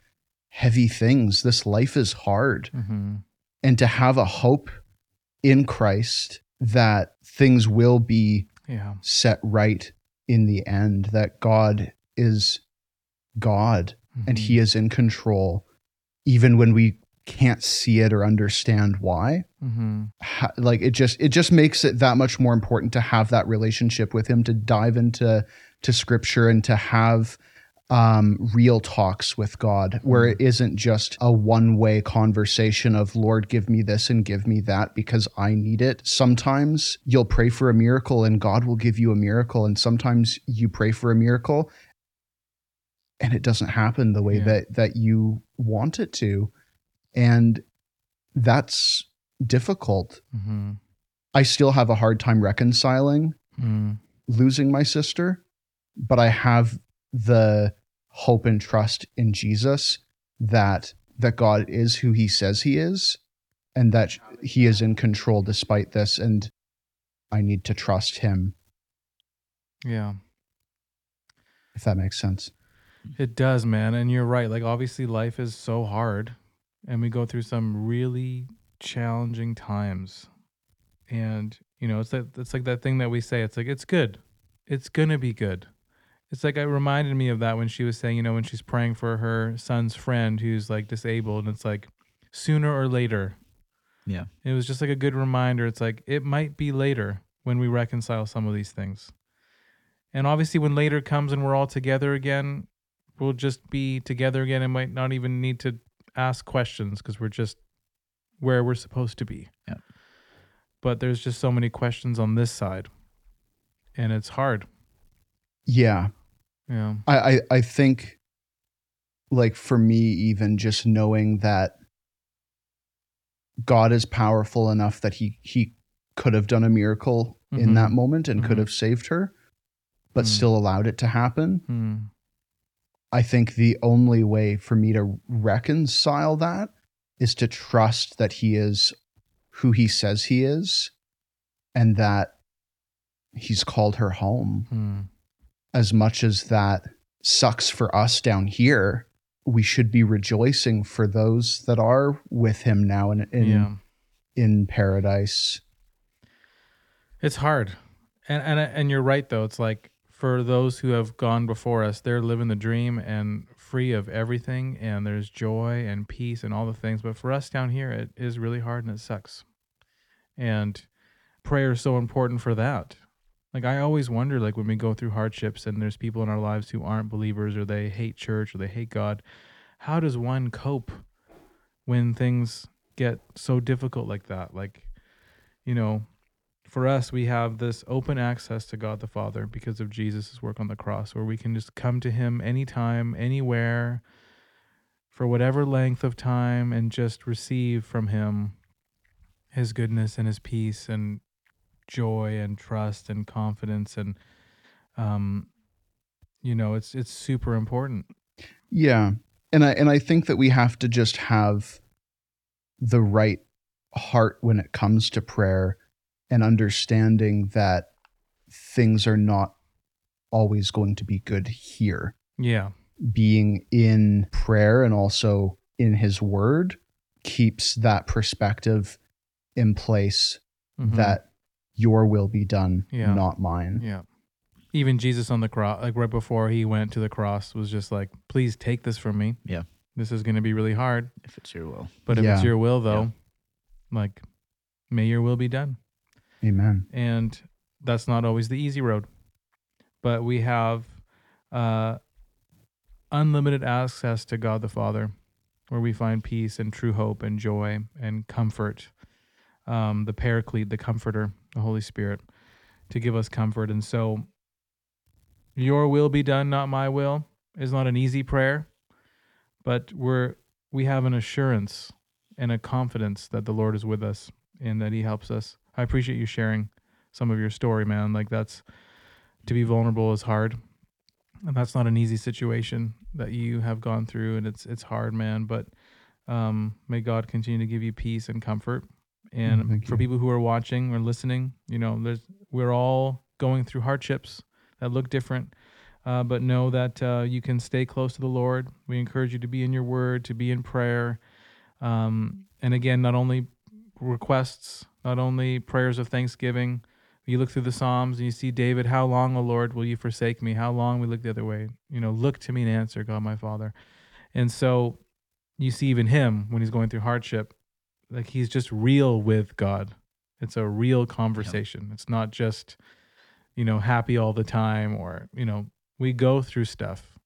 heavy things this life is hard Mhm. And to have a hope in Christ that things will be Yeah. set right in the end that God is God and Mhm. he is in control even when we can't see it or understand why Mhm. ha- like it just it just makes it that much more important to have that relationship with him to dive into to scripture and to have um real talks with God where it isn't just a one way conversation of lord give me this and give me that because I need it sometimes you'll pray for a miracle and God will give you a miracle and sometimes you pray for a miracle and it doesn't happen the way Yeah. that that you want it to and that's difficult Mhm. I still have a hard time reconciling Mm. losing my sister, but I have the hope and trust in Jesus that that God is who he says he is and that he is in control despite this and I need to trust him Yeah. if that makes sense. It does, man. And you're right. Like, obviously, life is so hard, and we go through some really challenging times. And, you know, it's that, it's like that thing that we say it's like, it's good. It's going to be good. It's like, it reminded me of that when she was saying, you know, when she's praying for her son's friend who's like disabled, and it's like, sooner or later. Yeah. It was just like a good reminder. It's like, it might be later when we reconcile some of these things. And obviously, when later comes and we're all together again, we'll just be together again and might not even need to ask questions because we're just where we're supposed to be. Yeah. But there's just so many questions on this side, and it's hard. Yeah. Yeah. I, I I think like for me even just knowing that God is powerful enough that he he could have done a miracle in Mhm. that moment and could Mhm. have saved her but Mm. still allowed it to happen. Hmm. I think the only way for me to reconcile that is to trust that he is who he says he is and that he's called her home Hmm. As much as that sucks for us down here, we should be rejoicing for those that are with him now in in, yeah. in paradise. It's hard, and and and you're right though. It's like for those who have gone before us, they're living the dream and free of everything, and there's joy and peace and all the things. But for us down here, it is really hard and it sucks. And prayer is so important for that. Like I always wonder, like when we go through hardships and there's people in our lives who aren't believers or they hate church or they hate God, how does one cope when things get so difficult like that? Like, you know, for us, we have this open access to God the Father because of Jesus' work on the cross, where we can just come to Him anytime, anywhere, for whatever length of time, and just receive from Him His goodness and His peace and joy and trust and confidence and, um, you know, it's it's super important. Yeah. And I and I think that we have to just have the right heart when it comes to prayer and understanding that things are not always going to be good here. Yeah, Being in prayer and also in his word keeps that perspective in place Mhm. that your will be done, Yeah. not mine. Yeah. Even Jesus on the cross, like right before he went to the cross, was just like, please take this from me. Yeah. This is going to be really hard. if it's your will. But if it's your will, though, like, may your will be done. Amen. And that's not always the easy road. But we have uh, unlimited access to God the Father, where we find peace and true hope and joy and comfort. Um, the Paraclete, the Comforter, the Holy Spirit, to give us comfort. And so, your will be done, not my will, is not an easy prayer, but we're we have an assurance and a confidence that the Lord is with us and that He helps us. I appreciate you sharing some of your story, man. Like that's to be vulnerable is hard, and that's not an easy situation that you have gone through, and it's it's hard, man. But um, may God continue to give you peace and comfort. And thank for you. people who are watching or listening, you know, there's we're all going through hardships that look different. Uh, but know that uh, you can stay close to the Lord. We encourage you to be in your word, to be in prayer. Um, and again, not only requests, not only prayers of thanksgiving, You look through the Psalms and you see David, how long, O Lord, will you forsake me? How long we look the other way? You know, look to me and answer, God my Father. And so you see even him when he's going through hardship, like he's just real with God. It's a real conversation. It's not just, you know, happy all the time or, you know, we go through stuff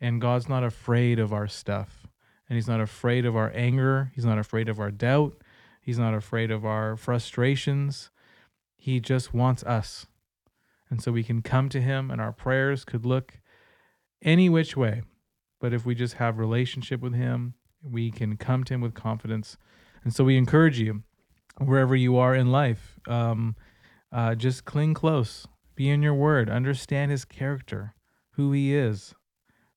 and God's not afraid of our stuff. And he's not afraid of our anger. He's not afraid of our doubt. He's not afraid of our frustrations. He just wants us. And so we can come to him and our prayers could look any which way. But if we just have relationship with him, we can come to him with confidence. And so we encourage you, wherever you are in life, um, uh, just cling close, be in your word, understand his character, who he is.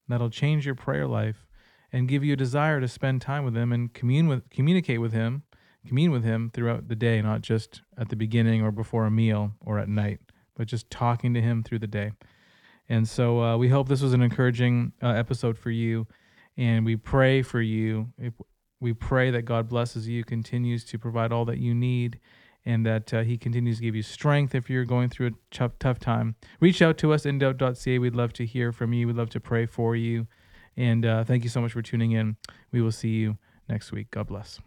That'll change your prayer life and give you a desire to spend time with him and commune with communicate with him, commune with him throughout the day, not just at the beginning or before a meal or at night, but just talking to him through the day. And so uh, we hope this was an encouraging uh, episode for you, and we pray for you. We pray that God blesses you, continues to provide all that you need, and that uh, He continues to give you strength if you're going through a tough, tough time. Reach out to us, indoubt.ca. We'd love to hear from you. We'd love to pray for you. And uh, thank you so much for tuning in. We will see you next week. God bless.